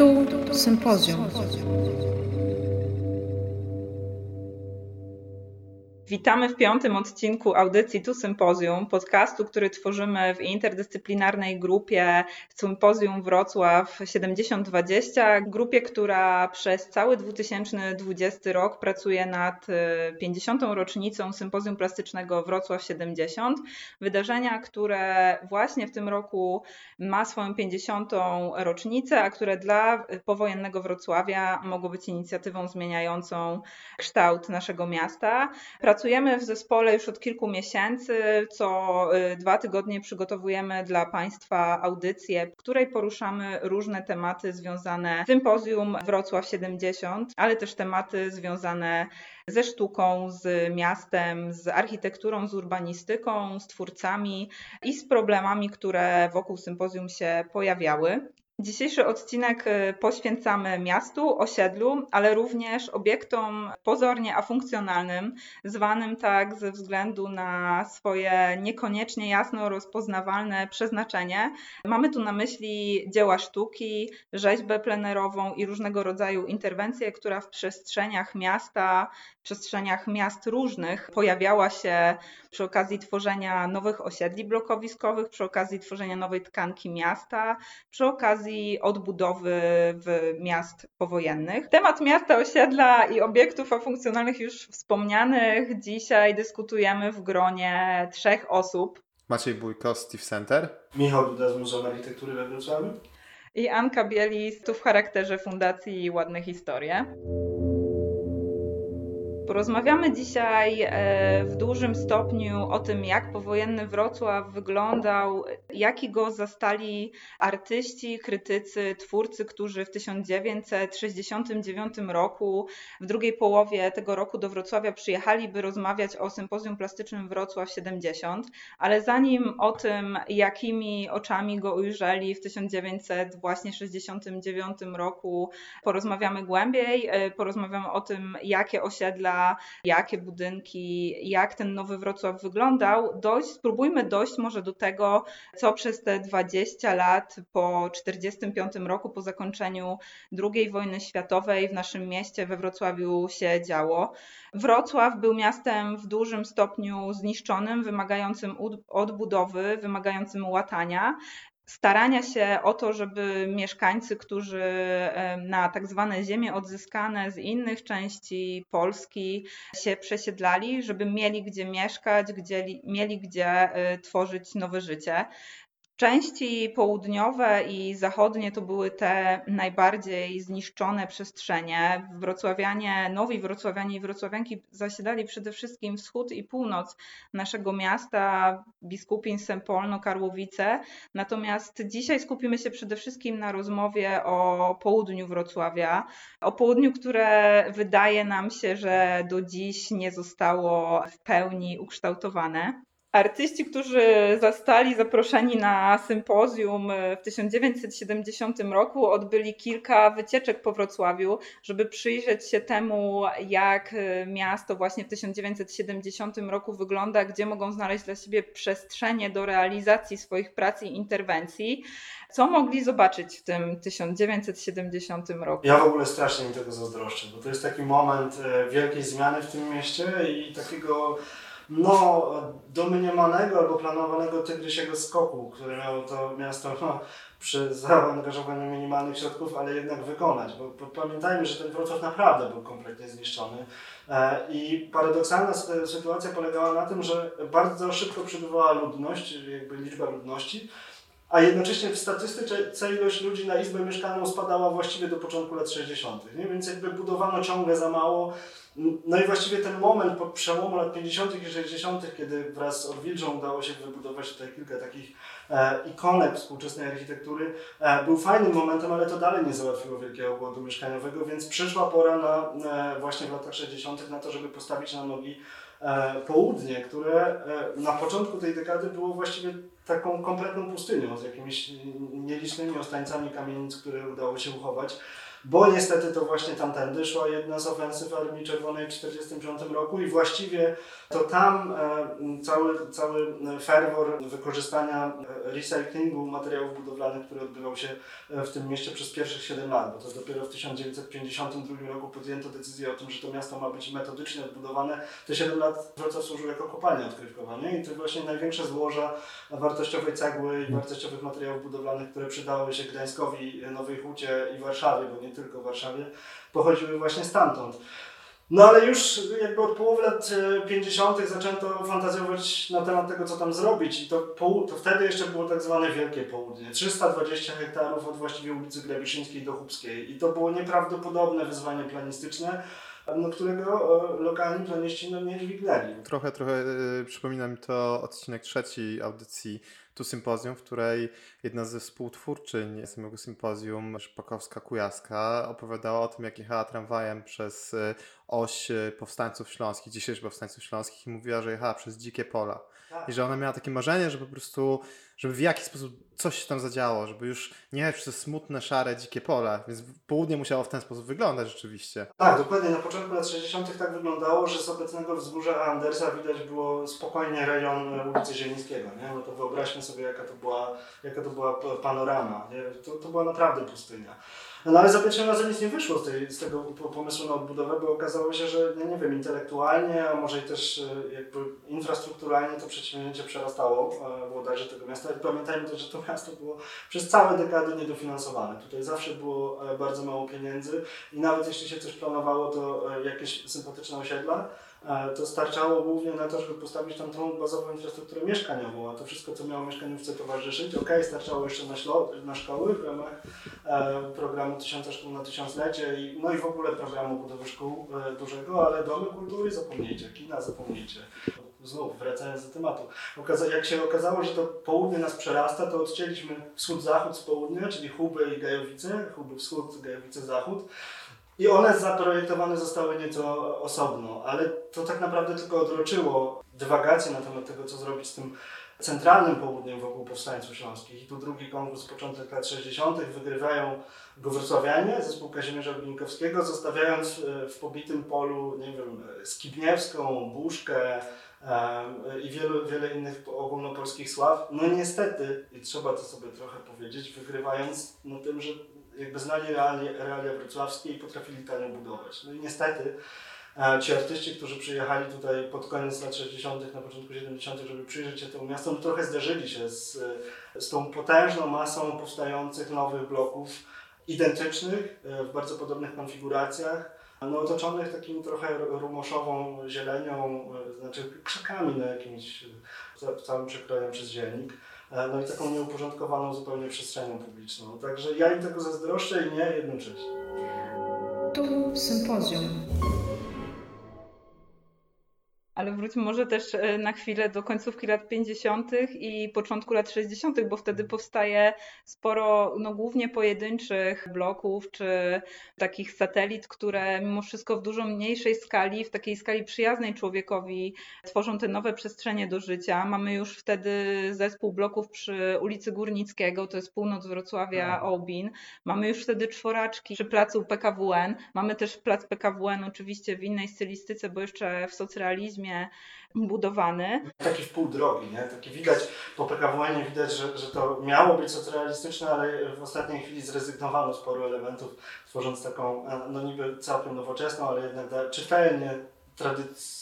Tu sympozjum. Witamy w piątym odcinku audycji Tu Sympozjum, podcastu, który tworzymy w interdyscyplinarnej grupie Sympozjum Wrocław 7020, grupie, która przez cały 2020 rok pracuje nad 50. Y, rocznicą Sympozjum Plastycznego Wrocław 70, wydarzenia, które właśnie w tym roku ma swoją 50. rocznicę, a które dla powojennego Wrocławia mogło być inicjatywą zmieniającą kształt naszego miasta. Pracujemy w zespole już od kilku miesięcy. Co y, dwa tygodnie przygotowujemy dla Państwa audycję, w której poruszamy różne tematy związane z sympozjum Wrocław 70, ale też tematy związane ze sztuką, z miastem, z architekturą, z urbanistyką, z twórcami i z problemami, które wokół sympozjum się pojawiały. Dzisiejszy odcinek y, poświęcamy miastu, osiedlu, ale również obiektom pozornie afunkcjonalnym, zwanym tak ze względu na swoje niekoniecznie jasno rozpoznawalne przeznaczenie. Mamy tu na myśli dzieła sztuki, rzeźbę plenerową i różnego rodzaju interwencje, która w przestrzeniach miasta, przestrzeniach miast różnych pojawiała się przy okazji tworzenia nowych osiedli blokowiskowych, przy okazji tworzenia nowej tkanki miasta, przy okazji odbudowy w miast powojennych. Temat miasta, osiedla i obiektów funkcjonalnych już wspomnianych dzisiaj dyskutujemy w gronie trzech osób. Maciej Bójko, Steve Center. Michał Duda z Muzeum Architektury we Wrocławiu. I Anka Bielis, tu w charakterze Fundacji Ładne Historie. Porozmawiamy dzisiaj e, w dużym stopniu o tym, jak powojenny Wrocław wyglądał, jaki go zastali artyści, krytycy, twórcy, którzy w 1969 roku, w drugiej połowie tego roku do Wrocławia przyjechali, by rozmawiać o sympozjum plastycznym Wrocław 70. Ale zanim o tym, jakimi oczami go ujrzeli w 1969 roku, porozmawiamy głębiej, e, porozmawiamy o tym, jakie osiedla jakie budynki, jak ten nowy Wrocław wyglądał, dojść, spróbujmy dojść może do tego, co przez te 20 lat po 1945 roku, po zakończeniu II wojny światowej w naszym mieście we Wrocławiu się działo. Wrocław był miastem w dużym stopniu zniszczonym, wymagającym odbudowy, wymagającym łatania starania się o to, żeby mieszkańcy, którzy na tak zwane ziemie odzyskane z innych części Polski się przesiedlali, żeby mieli gdzie mieszkać, gdzie, mieli gdzie e, tworzyć nowe życie. Części południowe i zachodnie to były te najbardziej zniszczone przestrzenie. Wrocławianie, nowi wrocławianie i wrocławianki zasiedali przede wszystkim wschód i północ naszego miasta, Biskupin, Sempolno, Karłowice. Natomiast dzisiaj skupimy się przede wszystkim na rozmowie o południu Wrocławia, o południu, które wydaje nam się, że do dziś nie zostało w pełni ukształtowane. Artyści, którzy zostali zaproszeni na sympozjum w 1970 roku, odbyli kilka wycieczek po Wrocławiu, żeby przyjrzeć się temu, jak miasto właśnie w 1970 roku wygląda, gdzie mogą znaleźć dla siebie przestrzenie do realizacji swoich prac i interwencji. Co mogli zobaczyć w tym 1970 roku? Ja w ogóle strasznie mi tego zazdroszczę, bo to jest taki moment e, wielkiej zmiany w tym mieście i takiego no, domniemanego albo planowanego tygrysiego skoku, który miało to miasto no, przy zaangażowaniu minimalnych środków, ale jednak wykonać. Bo, bo pamiętajmy, że ten Wrocław naprawdę był kompletnie zniszczony. E, I paradoksalna sytuacja polegała na tym, że bardzo szybko przybywała ludność, jakby liczba ludności, a jednocześnie w statystyce ilość ludzi na izbę mieszkalną spadała właściwie do początku lat 60. Nie? Więc jakby budowano ciągle za mało. No i właściwie ten moment po przełomu lat 50. i 60., kiedy wraz z Orwilżą udało się wybudować tutaj kilka takich e, ikonek współczesnej architektury, e, był fajnym momentem, ale to dalej nie załatwiło wielkiego głodu mieszkaniowego, więc przyszła pora na, e, właśnie w latach 60. na to, żeby postawić na nogi e, południe, które e, na początku tej dekady było właściwie taką kompletną pustynią z jakimiś nielicznymi ostańcami kamienic, które udało się uchować. Bo niestety to właśnie tamtędy szła jedna z ofensyw Armii Czerwonej w 1945 roku i właściwie to tam e, cały, cały ferwor wykorzystania e, recyklingu materiałów budowlanych, który odbywał się e, w tym mieście przez pierwszych 7 lat, bo to dopiero w 1952 roku podjęto decyzję o tym, że to miasto ma być metodycznie odbudowane. Te 7 lat Wrocław służył jako kopalnia odkrywkowa nie? i to właśnie największe złoża wartościowej cegły i wartościowych materiałów budowlanych, które przydały się Gdańskowi, Nowej Hucie i Warszawie, bo nie tylko Warszawie, pochodziły właśnie stamtąd. No ale już jakby od połowy lat 50. zaczęto fantazjować na temat tego, co tam zrobić i to, to wtedy jeszcze było tak zwane Wielkie Południe. 320 hektarów od właściwie ulicy Grabiszyńskiej do Chubskiej i to było nieprawdopodobne wyzwanie planistyczne, no, którego lokalni planiści no, nie dźwignęli. Trochę, trochę yy, przypomina mi to odcinek trzeci audycji tu sympozjum, w której jedna ze współtwórczyń samego sympozjum, Szpakowska-Kujaska, opowiadała o tym, jak jechała tramwajem przez y, oś y, powstańców śląskich, dzisiejszych powstańców śląskich i mówiła, że jechała przez dzikie pola. Tak. I że ona miała takie marzenie, że po prostu, żeby w jakiś sposób coś się tam zadziało, żeby już nie jechać przez smutne, szare, dzikie pola. Więc południe musiało w ten sposób wyglądać rzeczywiście. Tak, dokładnie. Na początku lat 60. tak wyglądało, że z obecnego wzgórza Andersa widać było spokojnie rejon ulicy Zielińskiego. Nie? No to wyobraźmy sobie, jaka to była, jaka to była panorama. Nie? To, to była naprawdę pustynia. No ale za pierwszym razem nic nie wyszło z, tej, z tego pomysłu na odbudowę, bo okazało się, że nie, nie wiem, intelektualnie, a może i też e, jakby infrastrukturalnie to przedsięwzięcie przerastało e, włodarzy tego miasta. I pamiętajmy też, że to miasto było przez całe dekady niedofinansowane. Tutaj zawsze było e, bardzo mało pieniędzy i nawet jeśli się coś planowało, to jakieś sympatyczne osiedla, to starczało głównie na to, żeby postawić tam tą bazową infrastrukturę mieszkaniową, a to wszystko, co miało mieszkaniówce towarzyszyć, ok, starczało jeszcze na, ślo- na szkoły w ramach e, programu Tysiąca Szkół na Tysiąclecie, i, no i w ogóle programu budowy szkół e, dużego, ale domy kultury zapomnijcie, kina zapomnijcie. Znów wracając do tematu. Jak się okazało, że to południe nas przerasta, to odcięliśmy wschód-zachód z południa, czyli Huby i Gajowice, Huby wschód, Gajowice zachód. I one zaprojektowane zostały nieco osobno, ale to tak naprawdę tylko odroczyło dywagację na temat tego, co zrobić z tym centralnym południem wokół powstańców śląskich. I tu drugi konkurs, początek lat 60., wygrywają go wrocławianie, zespół Kazimierza Blinkowskiego, zostawiając e, w pobitym polu, nie wiem, Skibniewską, Buszkę, i wielu, wiele innych ogólnopolskich sław. No niestety, i trzeba to sobie trochę powiedzieć, wygrywając no tym, że jakby znali realia, realia wrocławskie i potrafili tanio budować. No i niestety e, ci artyści, którzy przyjechali tutaj pod koniec lat 60., na początku 70., żeby przyjrzeć się temu miastu, no trochę zderzyli się z, z tą potężną masą powstających nowych bloków identycznych, e, w bardzo podobnych konfiguracjach, no, otoczonych takim trochę rumoszową zielenią, e, znaczy krzakami na jakimś całym przekrojem przez zielnik. E, no i taką nieuporządkowaną zupełnie przestrzenią publiczną. Także ja im tego zazdroszczę i nie jednocześnie. Tu sympozjum. Ale wróćmy może też e, na chwilę do końcówki lat 50. i początku lat 60., bo wtedy powstaje sporo, no głównie pojedynczych bloków czy takich satelit, które mimo wszystko w dużo mniejszej skali, w takiej skali przyjaznej człowiekowi tworzą te nowe przestrzenie do życia. Mamy już wtedy zespół bloków przy ulicy Górnickiego, to jest północ Wrocławia, Obin. Mamy już wtedy czworaczki przy placu PKWN. Mamy też plac PKWN oczywiście w innej stylistyce, bo jeszcze w socrealizmie budowany. Taki w pół drogi, nie? Taki widać, po PKWN widać, że, że to miało być socrealistyczne, ale w ostatniej chwili zrezygnowano z paru elementów, tworząc taką, no niby całkiem nowoczesną, ale jednak czytelnie tradycyjną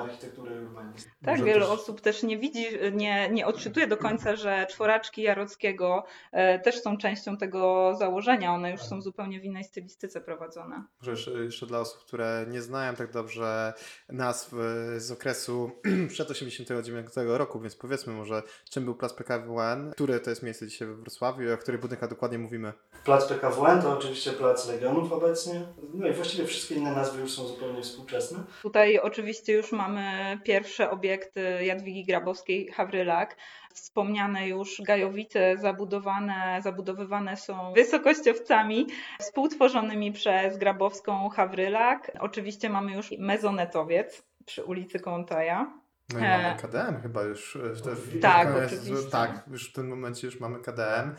architekturę urbanistyczną. Tak, Może wiele też... osób też nie widzi, nie, nie odczytuje do końca, że czworaczki Jarockiego e, też są częścią tego założenia. One już są zupełnie w innej stylistyce prowadzone. Może jeszcze, jeszcze dla osób, które nie znają tak dobrze nazw e, z okresu przed 89 roku, więc powiedzmy może, czym był plac PKWN, które to jest miejsce dzisiaj we Wrocławiu o których budynkach dokładnie mówimy. Plac PKWN to oczywiście Plac Legionów obecnie, no i właściwie wszystkie inne nazwy już są zupełnie współczesne. Tutaj oczywiście już mamy pierwsze obiekty Jadwigi Grabowskiej Hawrylak. Wspomniane już Gajowice zabudowane, zabudowywane są wysokościowcami współtworzonymi przez Grabowską Hawrylak. Oczywiście mamy już mezonetowiec przy ulicy Kołątaja. No i mamy KDM chyba już. W te, w tak, oczywiście. Tak, już w tym momencie już mamy KDM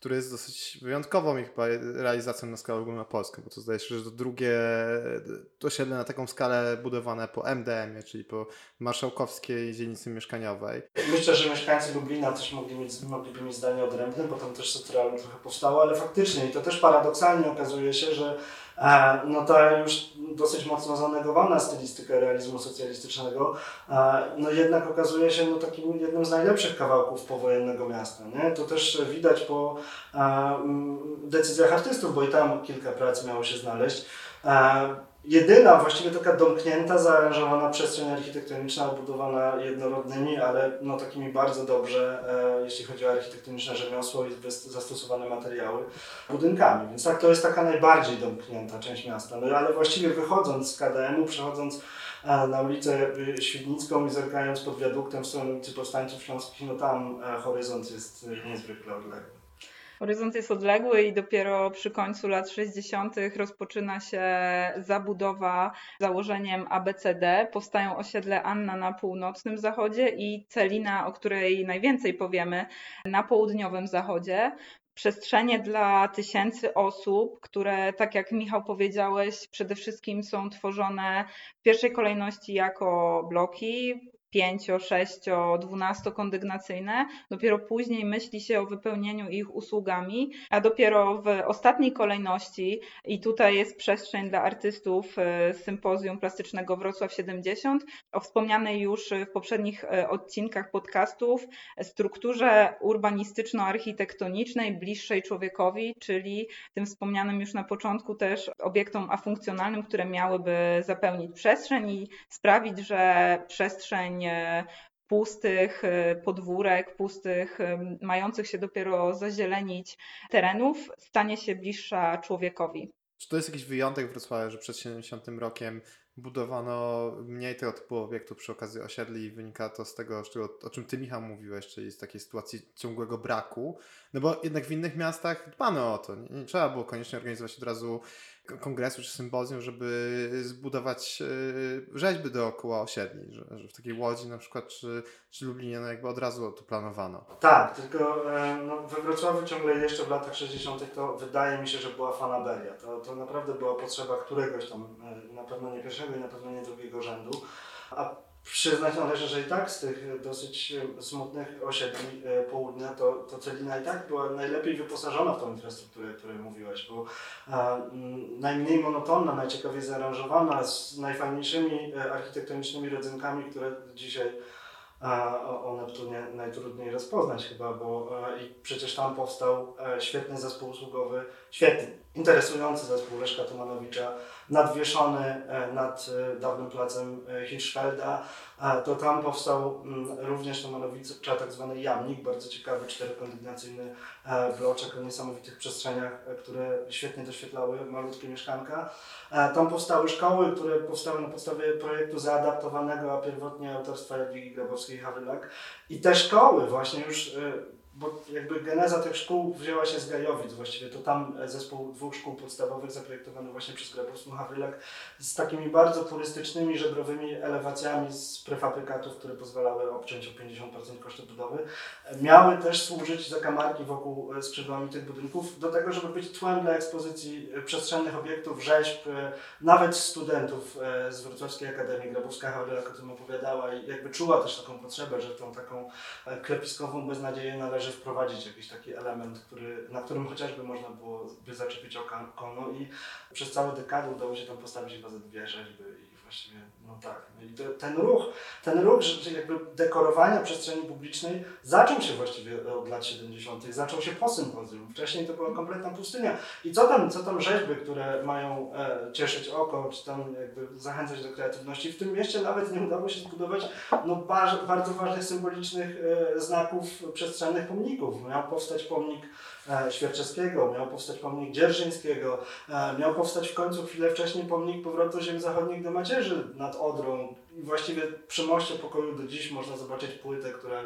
który jest dosyć wyjątkową ich realizacją na skalę ogólnopolską, bo to zdaje się, że to drugie osiedle na taką skalę budowane po MDM-ie, czyli po marszałkowskiej dzielnicy mieszkaniowej. Myślę, że mieszkańcy Lublina też mogli mieć, mogliby mieć zdanie odrębne, bo tam też Sotralum trochę powstało, ale faktycznie i to też paradoksalnie okazuje się, że no ta już dosyć mocno zanegowana stylistyka realizmu socjalistycznego, e, no jednak okazuje się no takim jednym z najlepszych kawałków powojennego miasta. Nie? To też widać po e, decyzjach artystów, bo i tam kilka prac miało się znaleźć jedyna, właściwie taka domknięta, zaaranżowana przestrzeń architektoniczna obudowana jednorodnymi, ale no takimi bardzo dobrze, e, jeśli chodzi o architektoniczne rzemiosło i zastosowane materiały, budynkami. Więc tak, to jest taka najbardziej domknięta część miasta. No ale właściwie wychodząc z KDM-u, przechodząc e, na ulicę y, Świdnicką i zerkając pod wiaduktem w stronę ulicy Powstańców Śląskich, no tam e, horyzont jest niezwykle odległy. Horyzont jest odległy i dopiero przy końcu lat 60. rozpoczyna się zabudowa założeniem ABCD. Powstają osiedle Anna na północnym zachodzie i Celina, o której najwięcej powiemy, na południowym zachodzie przestrzenie dla tysięcy osób, które, tak jak Michał powiedziałeś, przede wszystkim są tworzone w pierwszej kolejności jako bloki, 5, 6, 12 kondygnacyjne. Dopiero później myśli się o wypełnieniu ich usługami, a dopiero w ostatniej kolejności, i tutaj jest przestrzeń dla artystów e, Sympozjum Plastycznego Wrocław 70, o wspomnianej już w poprzednich e, odcinkach podcastów strukturze urbanistyczno-architektonicznej bliższej człowiekowi, czyli tym wspomnianym już na początku też obiektom afunkcjonalnym, które miałyby zapełnić przestrzeń i sprawić, że przestrzeń pustych e, podwórek, pustych, mających się dopiero zazielenić terenów, stanie się bliższa człowiekowi. Czy to jest jakiś wyjątek w że przed 70 rokiem budowano mniej tego typu obiektów przy okazji osiedli i wynika to z tego, o czym ty Michał mówiłeś, czyli z takiej sytuacji ciągłego braku, no bo jednak w innych miastach dbano o to, nie, nie trzeba było koniecznie organizować od razu kongresu czy sympozjum, żeby zbudować e, rzeźby dookoła osiedli, że, że w takiej Łodzi na przykład czy, czy Lublinie no jakby od razu to planowano. Tak, tylko e, no, we Wrocławiu ciągle jeszcze w latach 60. to wydaje mi się, że była fanaberia. To, to naprawdę była potrzeba któregoś tam, e, na pewno nie pierwszego i na pewno nie drugiego rzędu. A Przyznać należy, że i tak z tych dosyć smutnych osiedli e, południa, to, to Celina i tak była najlepiej wyposażona w tą infrastrukturę, o której mówiłaś, bo a, m, najmniej monotonna, najciekawiej zaaranżowana, z najfajniejszymi e, architektonicznymi rodzynkami, które dzisiaj a, o, o Neptunie najtrudniej rozpoznać chyba, bo i przecież tam powstał e, świetny zespół usługowy, świetny, interesujący zespół Leszka Tomanowicza, nadwieszony e, nad e, dawnym placem e, Hirschfelda, to tam powstał mm, również Tomanowicza tak zwany jamnik, bardzo ciekawy czterokondygnacyjny bloczek o niesamowitych przestrzeniach, które świetnie doświetlały malutkie mieszkanka. Tam powstały szkoły, które powstały na podstawie projektu zaadaptowanego, a pierwotnie autorstwa Jadwigi Grabowskiej i Hawrylak. I te szkoły właśnie już bo jakby geneza tych szkół wzięła się z Gajowic właściwie, to tam e, zespół dwóch szkół podstawowych zaprojektowany właśnie przez Grabowską Hawrylak z takimi bardzo turystycznymi, żebrowymi elewacjami z prefabrykatów, które pozwalały obciąć o 50% koszty budowy. E, miały też służyć zakamarki wokół e, skrzydłami tych budynków do tego, żeby być tłem dla ekspozycji przestrzennych obiektów, rzeźb, nawet studentów z Wrocławskiej Akademii. Grabowska Hawrylak o tym opowiadała i jakby czuła też taką potrzebę, że tą taką klepiskową beznadzieję należy należy wprowadzić jakiś taki element, który, na którym chociażby można było by zaczepić oko no i przez całe dekady udało się tam postawić chyba ze dwie rzeźby no tak. No i ten ruch, ten ruch, jakby dekorowania przestrzeni publicznej zaczął się właściwie od lat 70., zaczął się po sympozjum. Wcześniej to była kompletna pustynia. I co tam, co tam rzeźby, które mają e, cieszyć oko, czy tam jakby zachęcać do kreatywności. W tym mieście nawet nie udało się zbudować no, bar, bardzo ważnych symbolicznych e, znaków przestrzennych pomników. Miał powstać pomnik Świerczewskiego, miał powstać pomnik Dzierżyńskiego, e, miał powstać w końcu chwilę wcześniej pomnik powrotu ziem zachodnich do macierzy nad Odrą. I właściwie przy moście pokoju do dziś można zobaczyć płytę, która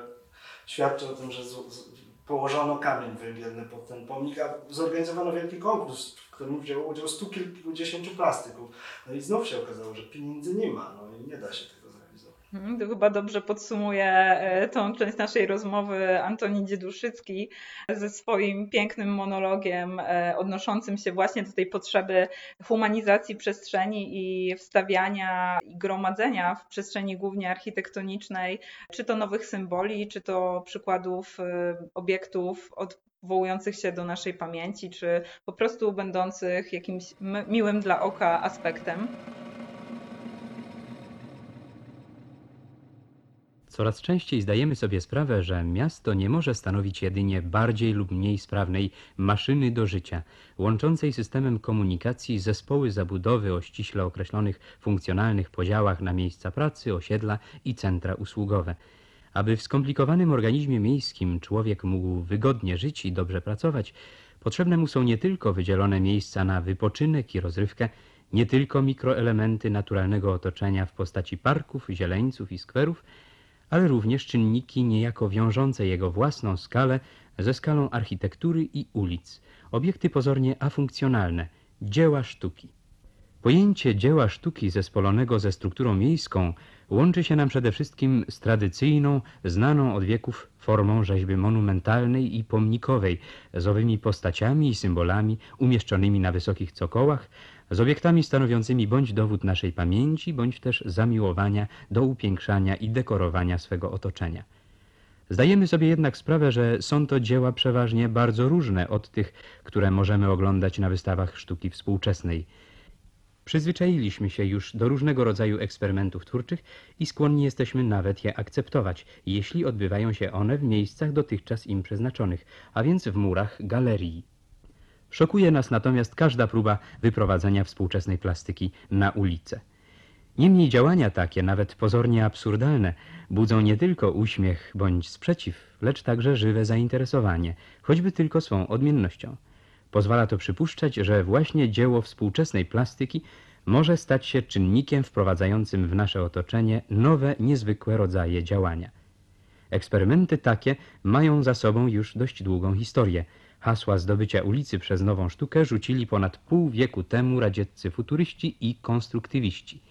świadczy o tym, że z, z, położono kamień węgielny pod ten pomnik, a zorganizowano wielki konkurs, w którym wzięło udział stu kilkudziesięciu plastyków. No i znów się okazało, że pieniędzy nie ma, no i nie da się tego to chyba dobrze podsumuje tą część naszej rozmowy Antoni Dzieduszycki ze swoim pięknym monologiem e, odnoszącym się właśnie do tej potrzeby humanizacji przestrzeni i wstawiania i gromadzenia w przestrzeni głównie architektonicznej, czy to nowych symboli, czy to przykładów e, obiektów odwołujących się do naszej pamięci, czy po prostu będących jakimś miłym dla oka aspektem. Coraz częściej zdajemy sobie sprawę, że miasto nie może stanowić jedynie bardziej lub mniej sprawnej maszyny do życia, łączącej systemem komunikacji zespoły zabudowy o ściśle określonych funkcjonalnych podziałach na miejsca pracy, osiedla i centra usługowe. Aby w skomplikowanym organizmie miejskim człowiek mógł wygodnie żyć i dobrze pracować, potrzebne mu są nie tylko wydzielone miejsca na wypoczynek i rozrywkę, nie tylko mikroelementy naturalnego otoczenia w postaci parków, zieleńców i skwerów, ale również czynniki niejako wiążące jego własną skalę ze skalą architektury i ulic, obiekty pozornie afunkcjonalne, dzieła sztuki. Pojęcie dzieła sztuki zespolonego ze strukturą miejską łączy się nam przede wszystkim z tradycyjną, znaną od wieków formą rzeźby monumentalnej i pomnikowej, z owymi postaciami i symbolami umieszczonymi na wysokich cokołach, z obiektami stanowiącymi bądź dowód naszej pamięci, bądź też zamiłowania do upiększania i dekorowania swego otoczenia. Zdajemy sobie jednak sprawę, że są to dzieła przeważnie bardzo różne od tych, które możemy oglądać na wystawach sztuki współczesnej. Przyzwyczailiśmy się już do różnego rodzaju eksperymentów twórczych i skłonni jesteśmy nawet je akceptować, jeśli odbywają się one w miejscach dotychczas im przeznaczonych, a więc w murach galerii. Szokuje nas natomiast każda próba wyprowadzenia współczesnej plastyki na ulicę. Niemniej działania takie, nawet pozornie absurdalne, budzą nie tylko uśmiech bądź sprzeciw, lecz także żywe zainteresowanie, choćby tylko swą odmiennością. Pozwala to przypuszczać, że właśnie dzieło współczesnej plastyki może stać się czynnikiem wprowadzającym w nasze otoczenie nowe, niezwykłe rodzaje działania. Eksperymenty takie mają za sobą już dość długą historię – Hasła zdobycia ulicy przez nową sztukę rzucili ponad pół wieku temu radzieccy futuryści i konstruktywiści.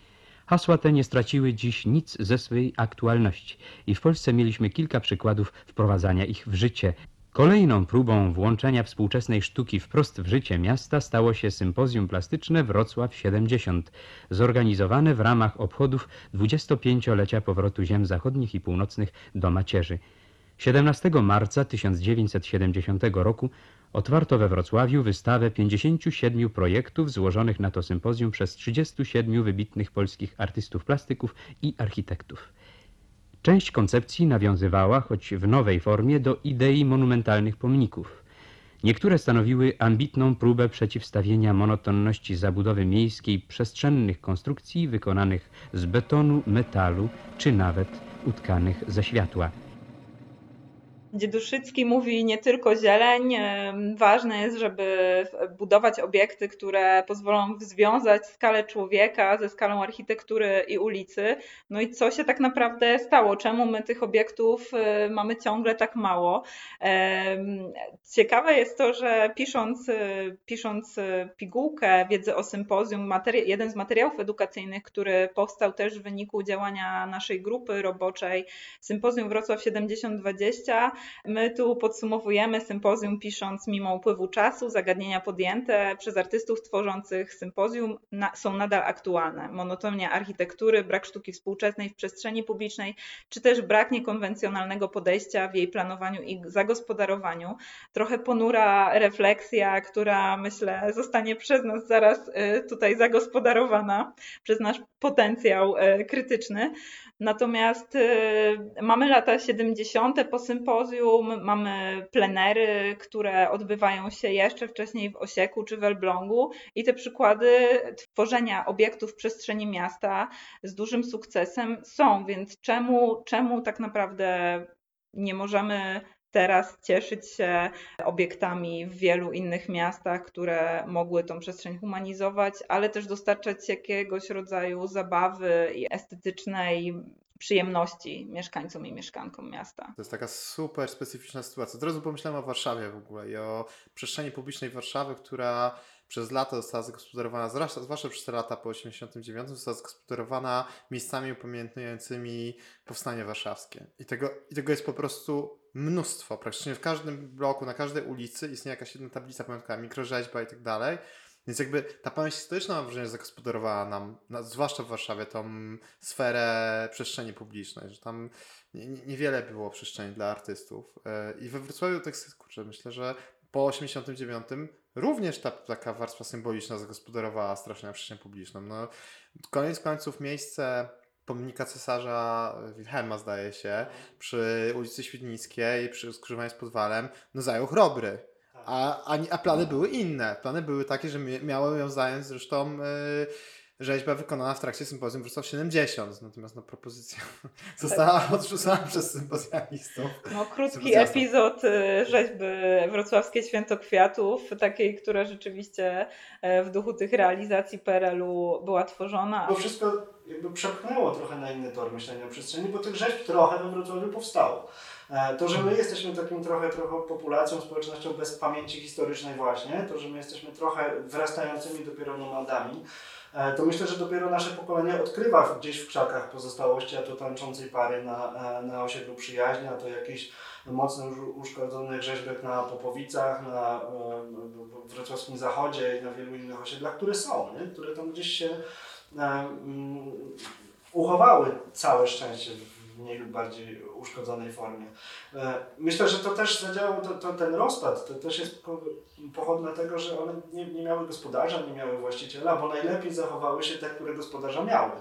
Hasła te nie straciły dziś nic ze swej aktualności i w Polsce mieliśmy kilka przykładów wprowadzania ich w życie. Kolejną próbą włączenia współczesnej sztuki wprost w życie miasta stało się sympozjum plastyczne Wrocław 70, zorganizowane w ramach obchodów 25-lecia powrotu ziem zachodnich i północnych do macierzy. 17 marca 1970 roku otwarto we Wrocławiu wystawę 57 projektów złożonych na to sympozjum przez 37 wybitnych polskich artystów plastyków i architektów. Część koncepcji nawiązywała, choć w nowej formie, do idei monumentalnych pomników. Niektóre stanowiły ambitną próbę przeciwstawienia monotonności zabudowy miejskiej przestrzennych konstrukcji wykonanych z betonu, metalu czy nawet utkanych ze światła. Dzieduszycki mówi nie tylko zieleń, ważne jest, żeby budować obiekty, które pozwolą związać skalę człowieka ze skalą architektury i ulicy. No i co się tak naprawdę stało? Czemu my tych obiektów y, mamy ciągle tak mało? Ciekawe jest to, że pisząc, y, pisząc y, pigułkę wiedzy o sympozjum, jeden z materiałów edukacyjnych, który powstał też w wyniku działania naszej grupy roboczej Sympozjum Wrocław 7020, My tu podsumowujemy sympozjum pisząc mimo upływu czasu, zagadnienia podjęte przez artystów tworzących sympozjum na, są nadal aktualne. Monotonia architektury, brak sztuki współczesnej w przestrzeni publicznej, czy też brak niekonwencjonalnego podejścia w jej planowaniu i zagospodarowaniu. Trochę ponura refleksja, która myślę zostanie przez nas zaraz y, tutaj zagospodarowana, przez nasz potencjał y, krytyczny. Natomiast y, mamy lata 70. po sympozjum, mamy plenery, które odbywają się jeszcze wcześniej w Osieku czy w Elblągu i te przykłady tworzenia obiektów w przestrzeni miasta z dużym sukcesem są, więc czemu, czemu tak naprawdę nie możemy teraz cieszyć się obiektami w wielu innych miastach, które mogły tą przestrzeń humanizować, ale też dostarczać jakiegoś rodzaju zabawy estetycznej, przyjemności mieszkańcom i mieszkankom miasta. To jest taka super specyficzna sytuacja. Od razu pomyślałem o Warszawie w ogóle i o przestrzeni publicznej Warszawy, która przez lata została zagospodarowana, zwłaszcza, przez lata po 89, została zagospodarowana miejscami upamiętniającymi powstanie warszawskie. I tego, I tego jest po prostu mnóstwo. Praktycznie w każdym bloku, na każdej ulicy istnieje jakaś jedna tablica pamiątkowa, mikrorzeźba i tak dalej. Więc jakby ta pamięć historyczna, mam wrażenie, zagospodarowała nam, na, zwłaszcza w Warszawie, tą sferę przestrzeni publicznej, że tam nie, niewiele było przestrzeni dla artystów. E, I we Wrocławiu tak kurczę, myślę, że po 89 również ta taka warstwa symboliczna zagospodarowała strasznie przestrzeń publiczną. No, koniec końców miejsce pomnika cesarza Wilhelma, zdaje się, przy ulicy Świdnickiej, przy skrzyżowaniu z Podwalem, no zajął Chrobry. A, a, a plany były inne. Plany były takie, że miały ją zająć zresztą... Yy, rzeźba wykonana w trakcie sympozjum Wrocław 70, natomiast no, propozycja została tak. odrzucona przez sympozjalistów. No, krótki epizod y, rzeźby Wrocławskie Święto Kwiatów, takiej, która rzeczywiście e, w duchu tych realizacji PRL-u była tworzona. Bo wszystko jakby przepchnęło trochę na inny tor myślenia o przestrzeni, bo tych rzeźb trochę we Wrocławiu powstało. E, to, że my jesteśmy takim trochę, trochę populacją, społecznością bez pamięci historycznej właśnie, to, że my jesteśmy trochę wyrastającymi dopiero nomadami, E, to myślę, że dopiero nasze pokolenie odkrywa gdzieś w krzakach pozostałości, a to tańczącej pary na, e, na osiedlu przyjaźni, a to jakichś mocno uszkodzonych rzeźbek na Popowicach, na wrocławskim zachodzie i na wielu innych osiedlach, które są, nie? które tam gdzieś się uchowały całe szczęście w mniej lub bardziej uszkodzonej formie. E, myślę, że to też zadziałał, to, to ten rozpad to też jest pochodne tego, że one nie, nie miały gospodarza, nie miały właściciela, bo najlepiej zachowały się te, które gospodarza miały.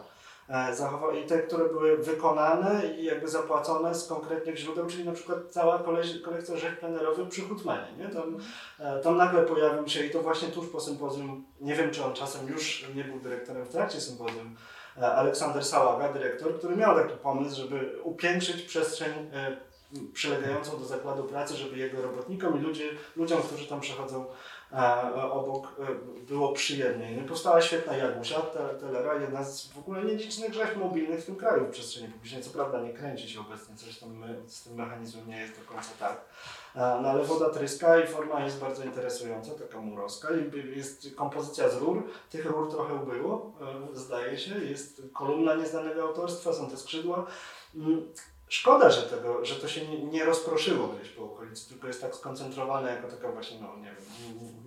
E, I te, które były wykonane i jakby zapłacone z konkretnych źródeł, czyli na przykład cała kolekcja rzeźb plenerowych przy Hutmenie. Nie? Tam, e, tam nagle pojawił się i to właśnie tuż po sympozjum, nie wiem czy on czasem już nie był dyrektorem w trakcie sympozjum, E, Aleksander Sałaga, dyrektor, który miał taki pomysł, żeby upiększyć przestrzeń przylegającą do zakładu pracy, żeby jego robotnikom i ludzie, ludziom, którzy tam przechodzą obok, było przyjemniej. No powstała świetna Jagusia Telera, jedna z w ogóle nielicznych rzeźb mobilnych w tym kraju w przestrzeni publicznej. Co prawda nie kręci się obecnie, zresztą my, z tym mechanizmem nie jest do końca tak. No ale woda tryska i forma jest bardzo interesująca, taka murowska. Jest kompozycja z rur, tych rur trochę ubyło, e, zdaje się. Jest kolumna nieznanego autorstwa, są te skrzydła. Mm, szkoda, że, tego, że to się nie rozproszyło gdzieś po okolicy, tylko jest tak skoncentrowane jako taka właśnie, no nie wiem,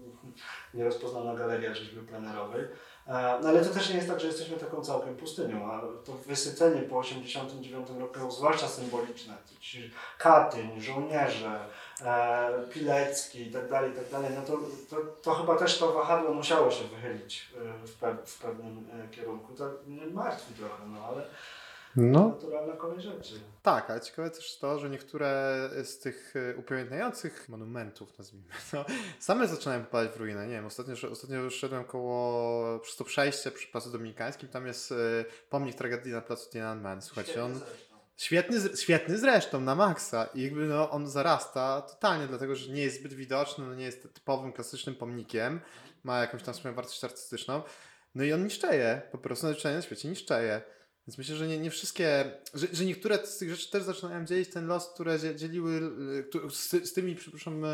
nierozpoznana galeria rzeźby plenerowej. E, no ale to też nie jest tak, że jesteśmy taką całkiem pustynią, a to wysycenie po 1989 roku, zwłaszcza symboliczne, ci Katyń, żołnierze, e, Pilecki i tak dalej, i tak dalej, no to, to, to chyba też to wahadło musiało się wychylić e, w, pe w pewnym kierunku. To mnie martwi trochę, no ale no. naturalna kolej rzeczy. Tak, ale ciekawe też to, że niektóre z tych e, upamiętniających monumentów, nazwijmy to, same zaczynają popadać w ruinę. Nie wiem, ostatnio, ostatnio szedłem koło, przez to przejście przy Placu Dominikańskim, tam jest pomnik tragedii na Placu Tiananmen. Słuchajcie, on... Świetny, świetny zresztą, na maksa. I jakby no, on zarasta totalnie, dlatego że nie jest zbyt widoczny, no, nie jest typowym, klasycznym pomnikiem. Ma jakąś tam swoją wartość artystyczną. No i on niszczeje, po prostu najzwyczajniej na świecie niszczeje. Więc myślę, że nie, nie wszystkie, że, że niektóre z tych rzeczy też zaczynają dzielić ten los, które dzieliły z, z tymi, przepraszam,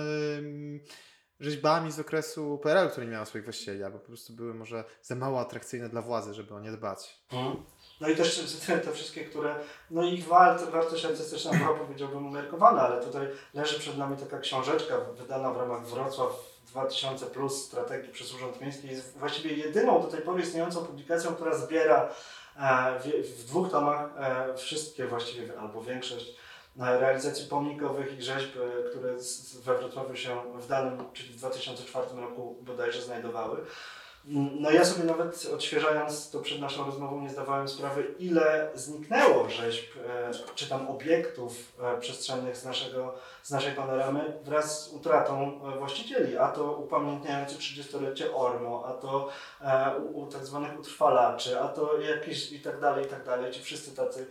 rzeźbami z okresu PRL, które nie miały swoich właścicieli, albo po prostu były może za mało atrakcyjne dla władzy, żeby o nie dbać. Mhm. No i też te, te wszystkie, które, no ich wart, wartość artystyczna była powiedziałbym umiarkowana, ale tutaj leży przed nami taka książeczka wydana w ramach Wrocław 2000 plus strategii przez Urząd Miejski. Jest właściwie jedyną do tej pory istniejącą publikacją, która zbiera w, w, dwóch tomach e, wszystkie właściwie, albo większość e, realizacji pomnikowych i rzeźb, e, które we Wrocławiu się w danym, czyli w 2004 roku bodajże znajdowały. No ja sobie nawet odświeżając to przed naszą rozmową nie zdawałem sprawy, ile zniknęło rzeźb, e, czy tam obiektów e, przestrzennych z, naszego, z naszej panoramy wraz z utratą e, właścicieli, a to upamiętniający 30-lecie Ormo, a to u, u tak zwanych utrwalaczy, a to jakieś i tak dalej, i tak dalej. Ci wszyscy tacy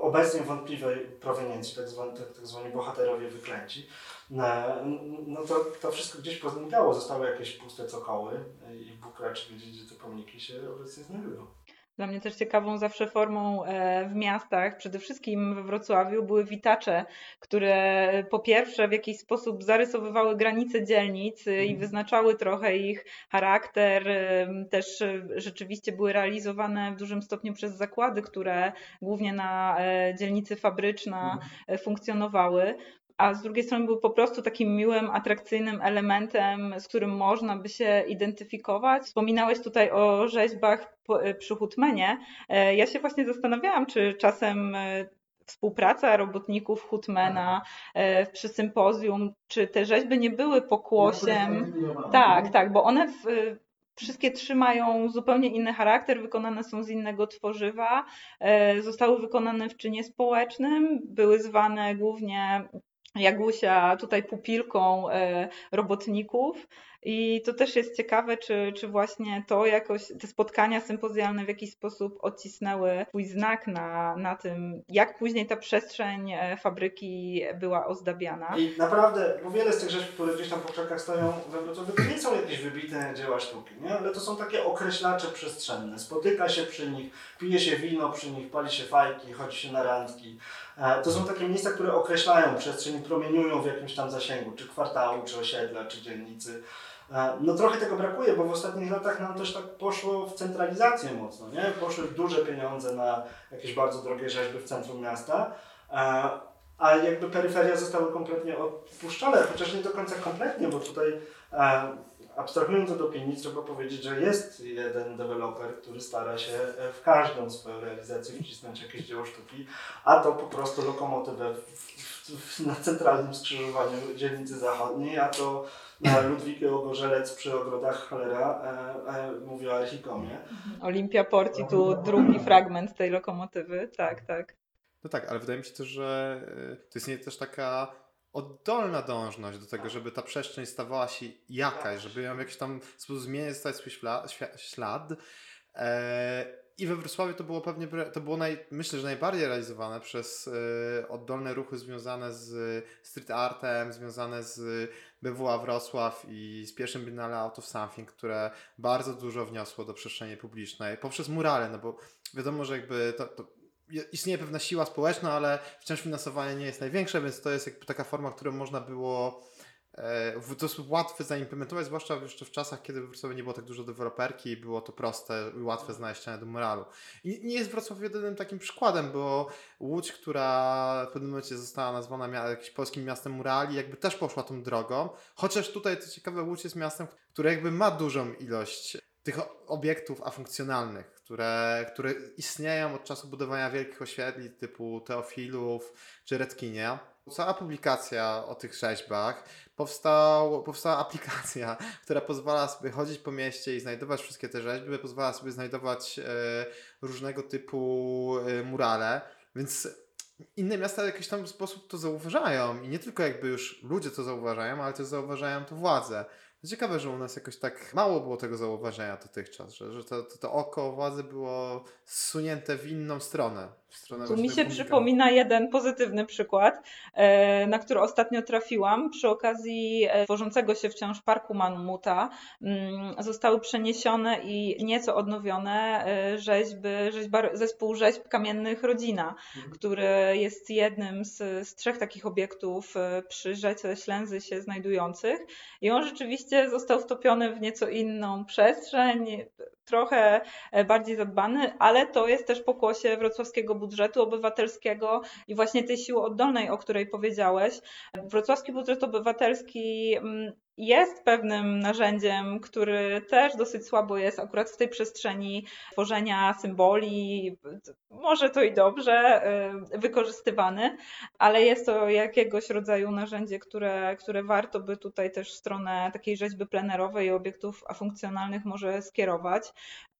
obecnie wątpliwej proweniencji, tak zwani, tak, tak zwani bohaterowie wyklęci. No, to, to wszystko gdzieś poznikało, zostały jakieś puste cokoły i Bóg raczy wiedzieć, gdzie te pomniki się obecnie znajdują. Dla mnie też ciekawą zawsze formą e, w miastach, przede wszystkim we Wrocławiu, były witacze, które po pierwsze w jakiś sposób zarysowywały granice dzielnic i Mhm. wyznaczały trochę ich charakter. Też e, rzeczywiście były realizowane w dużym stopniu przez zakłady, które głównie na e, dzielnicy Fabryczna Mhm. funkcjonowały a z drugiej strony był po prostu takim miłym, atrakcyjnym elementem, z którym można by się identyfikować. Wspominałeś tutaj o rzeźbach przy Hutmenie. E, ja się właśnie zastanawiałam, czy czasem e, współpraca robotników Hutmana e, przy sympozjum, czy te rzeźby nie były pokłosiem. Tak, tak, bo one w, Wszystkie trzy mają zupełnie inny charakter, wykonane są z innego tworzywa, zostały wykonane w czynie społecznym, były zwane głównie Jagusia tutaj pupilką e, robotników. I to też jest ciekawe, czy, czy właśnie to jakoś, te spotkania sympozjalne w jakiś sposób odcisnęły swój znak na, na tym, jak później ta przestrzeń e, fabryki była ozdabiana. I naprawdę, bo wiele z tych rzeczy, które gdzieś tam po krzakach stoją we Wrocławiu, to nie są jakieś wybitne dzieła sztuki, nie? ale to są takie określacze przestrzenne. Spotyka się przy nich, pije się wino przy nich, pali się fajki, chodzi się na randki. E, to są takie miejsca, które określają przestrzeń, promieniują w jakimś tam zasięgu, czy kwartału, czy osiedla, czy dzielnicy. E, no trochę tego brakuje, bo w ostatnich latach nam też tak poszło w centralizację mocno, nie? Poszły duże pieniądze na jakieś bardzo drogie rzeźby w centrum miasta, e, a jakby peryferia zostały kompletnie odpuszczone, chociaż nie do końca kompletnie, bo tutaj abstrahując od opinii, trzeba powiedzieć, że jest jeden deweloper, który stara się w każdą swoją realizację wcisnąć jakieś dzieło sztuki, a to po prostu lokomotywę na centralnym skrzyżowaniu dzielnicy zachodniej, a to Ludwik Ogorzelec przy ogrodach Cholera e, e, mówi o Archikomie. Olimpia Porti, tu drugi fragment tej lokomotywy, tak, tak. No tak, ale wydaje mi się też, że e, to jest nie też taka oddolna dążność do tego, żeby ta przestrzeń stawała się jakaś, żeby ją w jakiś tam sposób zmieniać, stać swój ślad. E, I we Wrocławiu to było pewnie, to było naj, myślę, że najbardziej realizowane przez e, oddolne ruchy związane z street artem, związane z BWA Wrocław i z pierwszym Biennale Out of Something, które bardzo dużo wniosło do przestrzeni publicznej poprzez murale, no bo wiadomo, że jakby to, to istnieje pewna siła społeczna, ale wciąż finansowanie nie jest największe, więc to jest jakby taka forma, którą można było e, w dosyć łatwy zaimplementować, zwłaszcza jeszcze w czasach, kiedy w Wrocławiu nie było tak dużo deweloperki i było to proste i łatwe znaleźć ścianę do moralu. I nie jest Wrocław jedynym takim przykładem, bo Łódź, która w pewnym momencie została nazwana jakimś polskim miastem murali, jakby też poszła tą drogą, chociaż tutaj to ciekawe, Łódź jest miastem, które jakby ma dużą ilość tych obiektów afunkcjonalnych, które, które istnieją od czasu budowania wielkich oświetli typu Teofilów czy Redkinie. Cała publikacja o tych rzeźbach, powstał, powstała aplikacja, która pozwala sobie chodzić po mieście i znajdować wszystkie te rzeźby, pozwala sobie znajdować e, różnego typu e, murale, więc inne miasta w jakiś tam sposób to zauważają i nie tylko jakby już ludzie to zauważają, ale też zauważają to władze. Ciekawe, że u nas jakoś tak mało było tego zauważenia dotychczas, że, że to, to, to oko władzy było zsunięte w inną stronę. Tu mi się przypomina jeden pozytywny przykład, e, na który ostatnio trafiłam. Przy okazji e, tworzącego się wciąż Parku Manmuta mm, zostały przeniesione i nieco odnowione e, rzeźby, rzeźba, zespół rzeźb kamiennych Rodzina, mhm. który jest jednym z, z trzech takich obiektów przy rzece Ślęzy się znajdujących. I on rzeczywiście został wtopiony w nieco inną przestrzeń, trochę e, bardziej zadbany, ale to jest też pokłosie wrocławskiego budżetu obywatelskiego i właśnie tej siły oddolnej, o której powiedziałeś. Wrocławski budżet obywatelski mm, jest pewnym narzędziem, który też dosyć słabo jest akurat w tej przestrzeni tworzenia symboli. Może to i dobrze y, wykorzystywany, ale jest to jakiegoś rodzaju narzędzie, które, które warto by tutaj też w stronę takiej rzeźby plenerowej i obiektów afunkcjonalnych może skierować.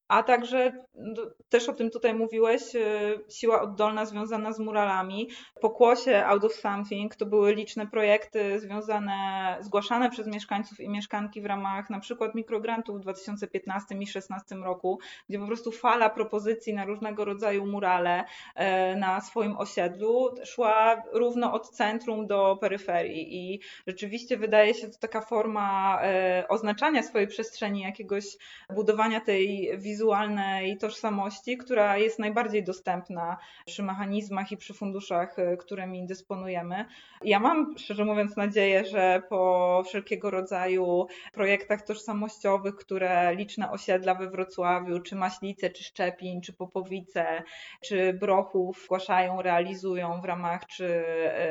A także no, też o tym tutaj mówiłeś, y, siła oddolna związana z muralami. Pokłosie Out of Something to były liczne projekty związane, zgłaszane przez mieszkańców i mieszkanki w ramach na przykład mikrograntów w 2015 i 2016 roku, gdzie po prostu fala propozycji na różnego rodzaju murale e, na swoim osiedlu szła równo od centrum do peryferii i rzeczywiście wydaje się to taka forma e, oznaczania swojej przestrzeni, jakiegoś budowania tej wizji wizualnej tożsamości, która jest najbardziej dostępna przy mechanizmach i przy funduszach, którymi dysponujemy. Ja mam, szczerze mówiąc, nadzieję, że po wszelkiego rodzaju projektach tożsamościowych, które liczne osiedla we Wrocławiu, czy Maślice, czy Szczepin, czy Popowice, czy Brochów zgłaszają, realizują w ramach czy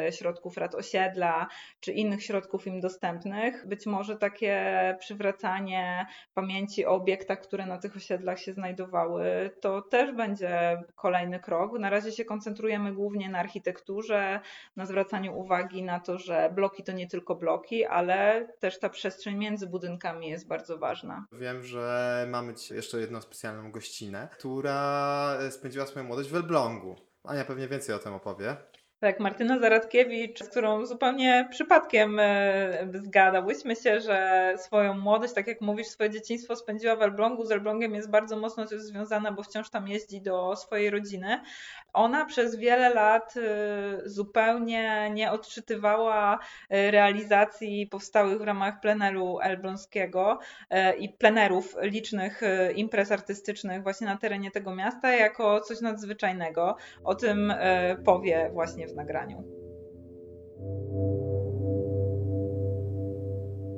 e, środków rad osiedla, czy innych środków im dostępnych, być może takie przywracanie pamięci o obiektach, które na tych osiedlach się znajdowały, to też będzie kolejny krok. Na razie się koncentrujemy głównie na architekturze, na zwracaniu uwagi na to, że bloki to nie tylko bloki, ale też ta przestrzeń między budynkami jest bardzo ważna. Wiem, że mamy jeszcze jedną specjalną gościnę, która spędziła swoją młodość w Elblągu. Ania pewnie więcej o tym opowie. Tak, Martyna Zaradkiewicz, z którą zupełnie przypadkiem e, zgadałyśmy się, że swoją młodość, tak jak mówisz, swoje dzieciństwo spędziła w Elblągu. Z Elblągiem jest bardzo mocno związana, bo wciąż tam jeździ do swojej rodziny. Ona przez wiele lat e, zupełnie nie odczytywała e, realizacji powstałych w ramach pleneru elbląskiego i plenerów licznych imprez artystycznych właśnie na terenie tego miasta jako coś nadzwyczajnego. O tym powie właśnie w nagraniu.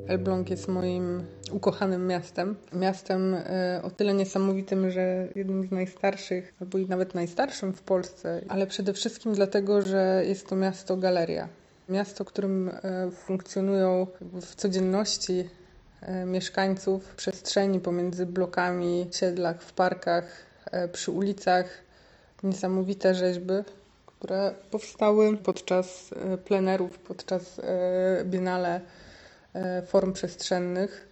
Elbląg jest moim ukochanym miastem. Miastem e, o tyle niesamowitym, że jednym z najstarszych, albo i nawet najstarszym w Polsce, ale przede wszystkim dlatego, że jest to miasto galeria. Miasto, w którym e, funkcjonują w codzienności e, mieszkańców przestrzeni pomiędzy blokami, siedlach, w parkach, przy ulicach, niesamowite rzeźby, które powstały podczas e, plenerów, podczas e, Biennale e, Form Przestrzennych,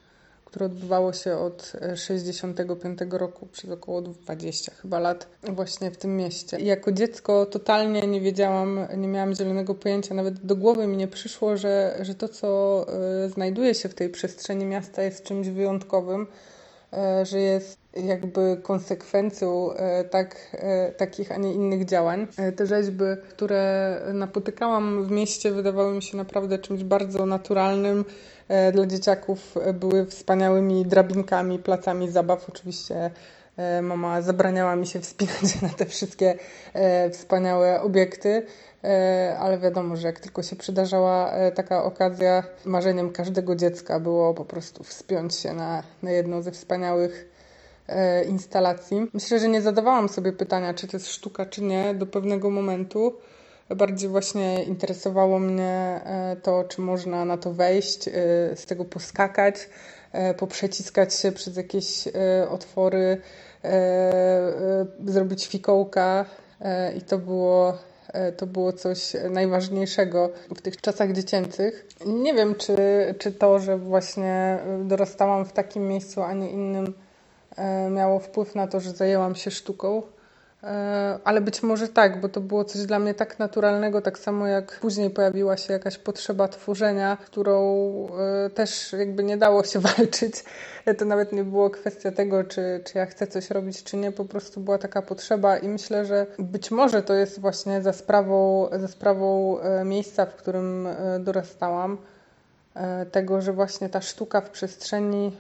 które odbywało się od 65 roku przez około 20 chyba lat właśnie w tym mieście. Jako dziecko totalnie nie wiedziałam, nie miałam zielonego pojęcia, nawet do głowy mi nie przyszło, że, że to, co znajduje się w tej przestrzeni miasta jest czymś wyjątkowym, że jest jakby konsekwencją e, tak, e, takich, a nie innych działań. E, te rzeźby, które napotykałam w mieście, wydawały mi się naprawdę czymś bardzo naturalnym. Dla dzieciaków były wspaniałymi drabinkami, placami zabaw. Oczywiście mama zabraniała mi się wspinać na te wszystkie wspaniałe obiekty, ale wiadomo, że jak tylko się przydarzała taka okazja, marzeniem każdego dziecka było po prostu wspiąć się na, na jedną ze wspaniałych instalacji. Myślę, że nie zadawałam sobie pytania, czy to jest sztuka, czy nie, do pewnego momentu. Bardziej właśnie interesowało mnie e, to, czy można na to wejść, e, z tego poskakać, poprzeciskać się przez jakieś otwory, zrobić fikołka i to było to było coś najważniejszego w tych czasach dziecięcych. Nie wiem, czy, czy to, że właśnie dorastałam w takim miejscu, a nie innym, E, miało wpływ na to, że zajęłam się sztuką. E, ale być może tak, bo to było coś dla mnie tak naturalnego, tak samo jak później pojawiła się jakaś potrzeba tworzenia, którą e, też jakby nie dało się walczyć. To nawet nie było kwestia tego, czy, czy ja chcę coś robić, czy nie, po prostu była taka potrzeba i myślę, że być może to jest właśnie za sprawą, za sprawą miejsca, w którym dorastałam, tego, że właśnie ta sztuka w przestrzeni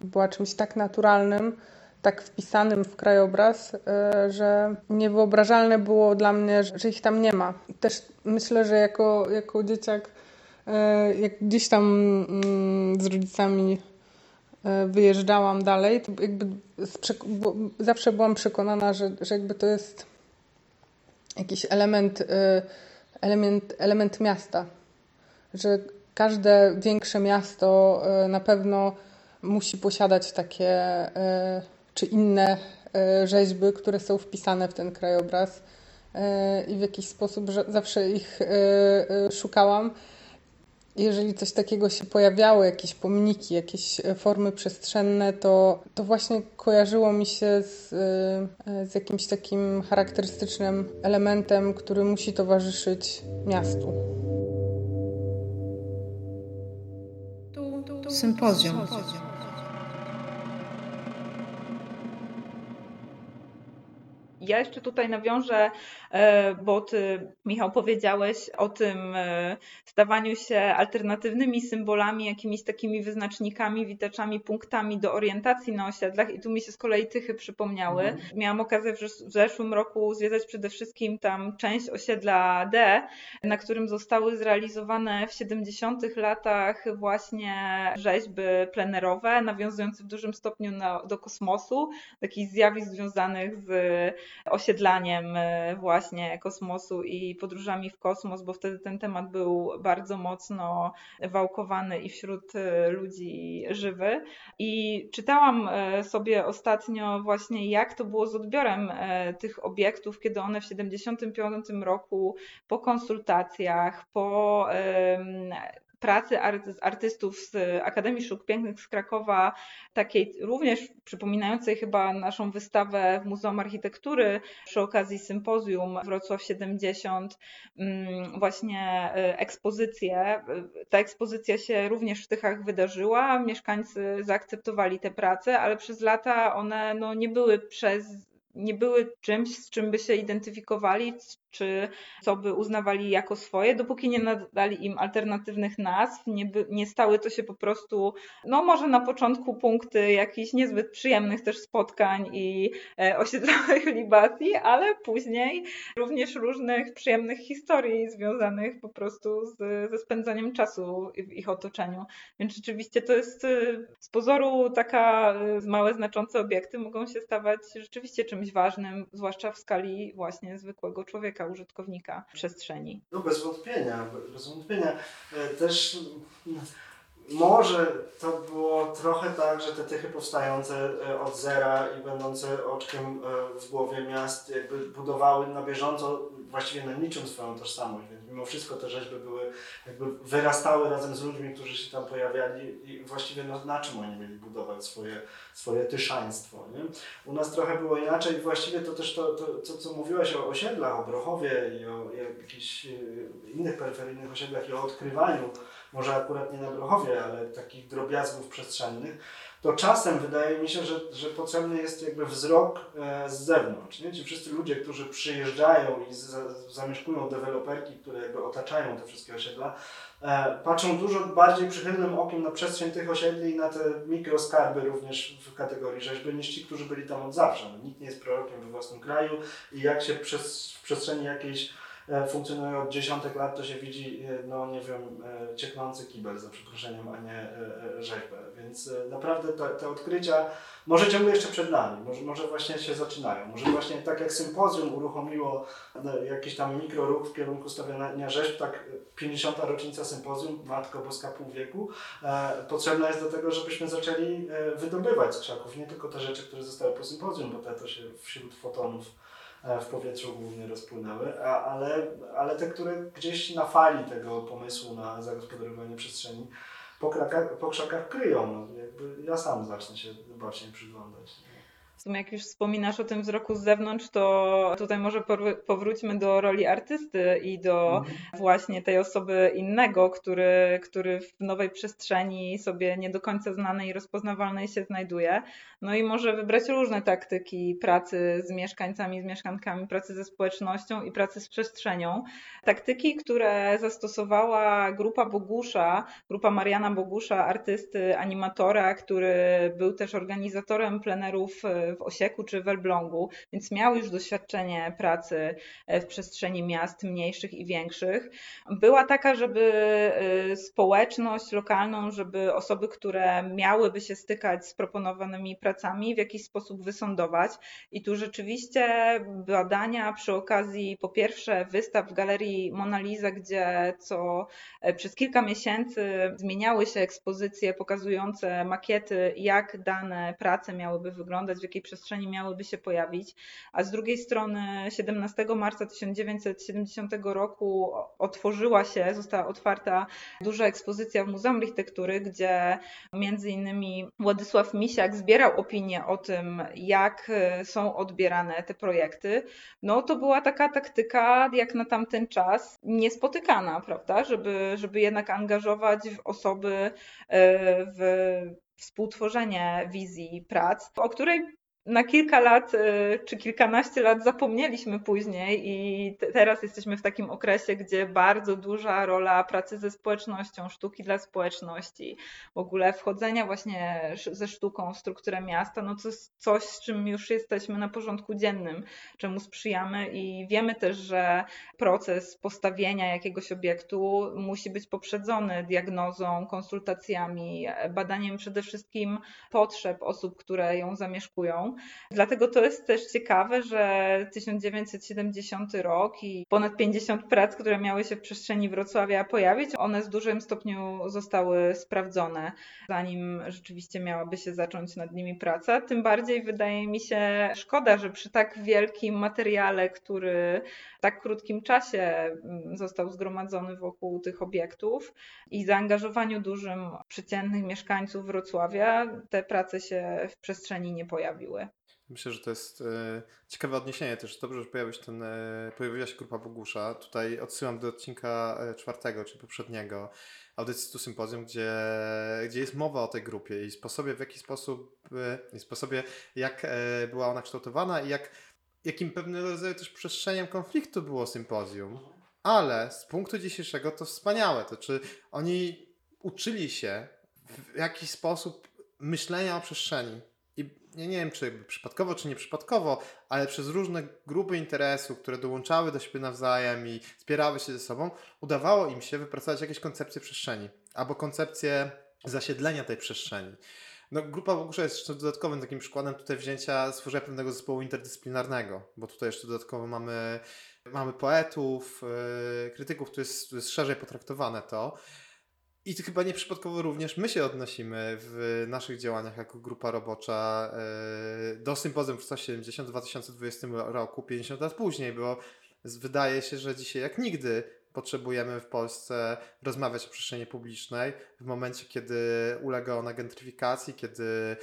była czymś tak naturalnym, tak wpisanym w krajobraz, e, że niewyobrażalne było dla mnie, że ich tam nie ma. Też myślę, że jako, jako dzieciak, e, jak gdzieś tam mm, z rodzicami e, wyjeżdżałam dalej, to jakby zawsze byłam przekonana, że, że jakby to jest jakiś element, element, element miasta. Że każde większe miasto na pewno musi posiadać takie e, czy inne e, rzeźby, które są wpisane w ten krajobraz e, i w jakiś sposób zawsze ich szukałam. Jeżeli coś takiego się pojawiało, jakieś pomniki, jakieś formy przestrzenne, to, to właśnie kojarzyło mi się z, z jakimś takim charakterystycznym elementem, który musi towarzyszyć miastu. Sympozjum. Ja jeszcze tutaj nawiążę, e, bo ty, Michał, powiedziałeś o tym e, stawaniu się alternatywnymi symbolami, jakimiś takimi wyznacznikami, witaczami, punktami do orientacji na osiedlach i tu mi się z kolei Tychy przypomniały. Mhm. Miałam okazję w zeszłym roku zwiedzać przede wszystkim tam część osiedla D, na którym zostały zrealizowane w 70 latach właśnie rzeźby plenerowe, nawiązujące w dużym stopniu na, do kosmosu, takich zjawisk związanych z osiedlaniem e, właśnie kosmosu i podróżami w kosmos, bo wtedy ten temat był bardzo mocno wałkowany i wśród e, ludzi żywy. I czytałam e, sobie ostatnio właśnie, jak to było z odbiorem tych obiektów, kiedy one w 75 roku po konsultacjach, po pracy artystów z Akademii Sztuk Pięknych z Krakowa, takiej również przypominającej chyba naszą wystawę w Muzeum Architektury przy okazji sympozjum Wrocław 70, mm, właśnie e, ekspozycję. Ta ekspozycja się również w Tychach wydarzyła, mieszkańcy zaakceptowali te prace, ale przez lata one no, nie były przez nie były czymś, z czym by się identyfikowali, czy co by uznawali jako swoje, dopóki nie nadali im alternatywnych nazw, nie, by, nie stały to się po prostu, no może na początku punkty jakichś niezbyt przyjemnych też spotkań i e, osiedlowych libacji, ale później również różnych przyjemnych historii związanych po prostu z, ze spędzaniem czasu w ich otoczeniu. Więc rzeczywiście to jest e, z pozoru taka e, małe, znaczące obiekty mogą się stawać rzeczywiście czymś ważnym, zwłaszcza w skali właśnie zwykłego człowieka użytkownika przestrzeni. No bez wątpienia, bez wątpienia. E, też może to było trochę tak, że te tychy powstające e, od zera i będące oczkiem e, w głowie miast jakby budowały na bieżąco właściwie na niczym swoją tożsamość, mimo wszystko te rzeźby były jakby wyrastały razem z ludźmi, którzy się tam pojawiali i właściwie no, na czym oni mieli budować swoje, swoje tyszaństwo. Nie? U nas trochę było inaczej właściwie to też to, to, to co mówiłaś o osiedlach, o Brochowie i o, jakichś e, innych peryferyjnych osiedlach i o odkrywaniu może akurat nie na Brochowie, ale takich drobiazgów przestrzennych, to czasem wydaje mi się, że, że potrzebny jest jakby wzrok e, z zewnątrz. Nie? Ci wszyscy ludzie, którzy przyjeżdżają i zamieszkują deweloperki, które jakby otaczają te wszystkie osiedla, e, patrzą dużo bardziej przychylnym okiem na przestrzeń tych osiedli i na te mikroskarby również w kategorii rzeźby niż ci, którzy byli tam od zawsze. No, nikt nie jest prorokiem we własnym kraju i jak się przez, w przestrzeni jakiejś E, funkcjonuje od dziesiątek lat, to się widzi, e, no nie wiem, e, cieknący kibel za przeproszeniem, a nie rzeźbę. Więc naprawdę te, te odkrycia może ciągle jeszcze przed nami, może, może właśnie się zaczynają. Może właśnie tak jak sympozjum uruchomiło jakiś tam mikroruch w kierunku stawiania rzeźb, tak 50. rocznica sympozjum, Matko Boska pół wieku, potrzebna jest do tego, żebyśmy zaczęli wydobywać z krzaków nie tylko te rzeczy, które zostały po sympozjum, bo te to się wśród fotonów w powietrzu głównie rozpłynęły, a, ale, ale te, które gdzieś na fali tego pomysłu na zagospodarowanie przestrzeni po, krakach, po krzakach kryją. No, jakby ja sam zacznę się bacznie przyglądać. W sumie jak już wspominasz o tym wzroku z zewnątrz, to tutaj może powróćmy do roli artysty i do mhm. właśnie tej osoby innego, który, który w nowej przestrzeni sobie nie do końca znanej i rozpoznawalnej się znajduje. No i może wybrać różne taktyki pracy z mieszkańcami, z mieszkankami, pracy ze społecznością i pracy z przestrzenią. Taktyki, które zastosowała grupa Bogusza, grupa Mariana Bogusza, artysty, animatora, który był też organizatorem plenerów w Osieku czy w Elblągu, więc miał już doświadczenie pracy w przestrzeni miast mniejszych i większych. Była taka, żeby y, społeczność lokalną, żeby osoby, które miałyby się stykać z proponowanymi pracami, w jakiś sposób wysądować. I tu rzeczywiście badania przy okazji po pierwsze wystaw w Galerii Mona Lisa, gdzie co e, przez kilka miesięcy zmieniały się ekspozycje pokazujące makiety, jak dane prace miałyby wyglądać, w jakiej przestrzeni miałyby się pojawić, a z drugiej strony 17 marca 1970 roku otworzyła się, została otwarta duża ekspozycja w Muzeum Architektury, gdzie między innymi Władysław Misiak zbierał opinie o tym, jak są odbierane te projekty. No to była taka taktyka jak na tamten czas niespotykana, prawda, żeby, żeby jednak angażować osoby e, w współtworzenie wizji prac, o której na kilka lat y, czy kilkanaście lat zapomnieliśmy później i teraz jesteśmy w takim okresie, gdzie bardzo duża rola pracy ze społecznością, sztuki dla społeczności, w ogóle wchodzenia właśnie ze sztuką w strukturę miasta, no to jest coś, z czym już jesteśmy na porządku dziennym, czemu sprzyjamy i wiemy też, że proces postawienia jakiegoś obiektu musi być poprzedzony diagnozą, konsultacjami, badaniem przede wszystkim potrzeb osób, które ją zamieszkują. Dlatego to jest też ciekawe, że 1970 rok i ponad 50 prac, które miały się w przestrzeni Wrocławia pojawić, one w dużym stopniu zostały sprawdzone, zanim rzeczywiście miałaby się zacząć nad nimi praca. Tym bardziej wydaje mi się szkoda, że przy tak wielkim materiale, który w tak krótkim czasie mm, został zgromadzony wokół tych obiektów i zaangażowaniu dużym przeciętnych mieszkańców Wrocławia, te prace się w przestrzeni nie pojawiły. Myślę, że to jest e, ciekawe odniesienie też. Dobrze, że pojawił się ten, e, pojawiła się grupa Bogusza. Tutaj odsyłam do odcinka e, czwartego, czy poprzedniego audycji tu sympozjum, gdzie, gdzie jest mowa o tej grupie i sposobie, w jaki sposób, e, sposobie, jak e, była ona kształtowana i jak, jakim pewnego rodzaju też przestrzeniem konfliktu było sympozjum. Ale z punktu dzisiejszego to wspaniałe. To czy oni uczyli się w jakiś sposób myślenia o przestrzeni ja nie wiem, czy przypadkowo, czy nieprzypadkowo, ale przez różne grupy interesów, które dołączały do siebie nawzajem i wspierały się ze sobą, udawało im się wypracować jakieś koncepcje przestrzeni albo koncepcję zasiedlenia tej przestrzeni. No, grupa Bogusza jest jeszcze dodatkowym takim przykładem tutaj wzięcia, stworzenia pewnego zespołu interdyscyplinarnego, bo tutaj jeszcze dodatkowo mamy, mamy poetów, yy, krytyków, jest, to jest szerzej potraktowane to. I to chyba nieprzypadkowo również my się odnosimy w naszych działaniach jako grupa robocza e, do sympozjum w 170 w 2020 roku, 50 lat później, bo wydaje się, że dzisiaj jak nigdy potrzebujemy w Polsce rozmawiać o przestrzeni publicznej w momencie, kiedy ulega ona gentryfikacji, kiedy,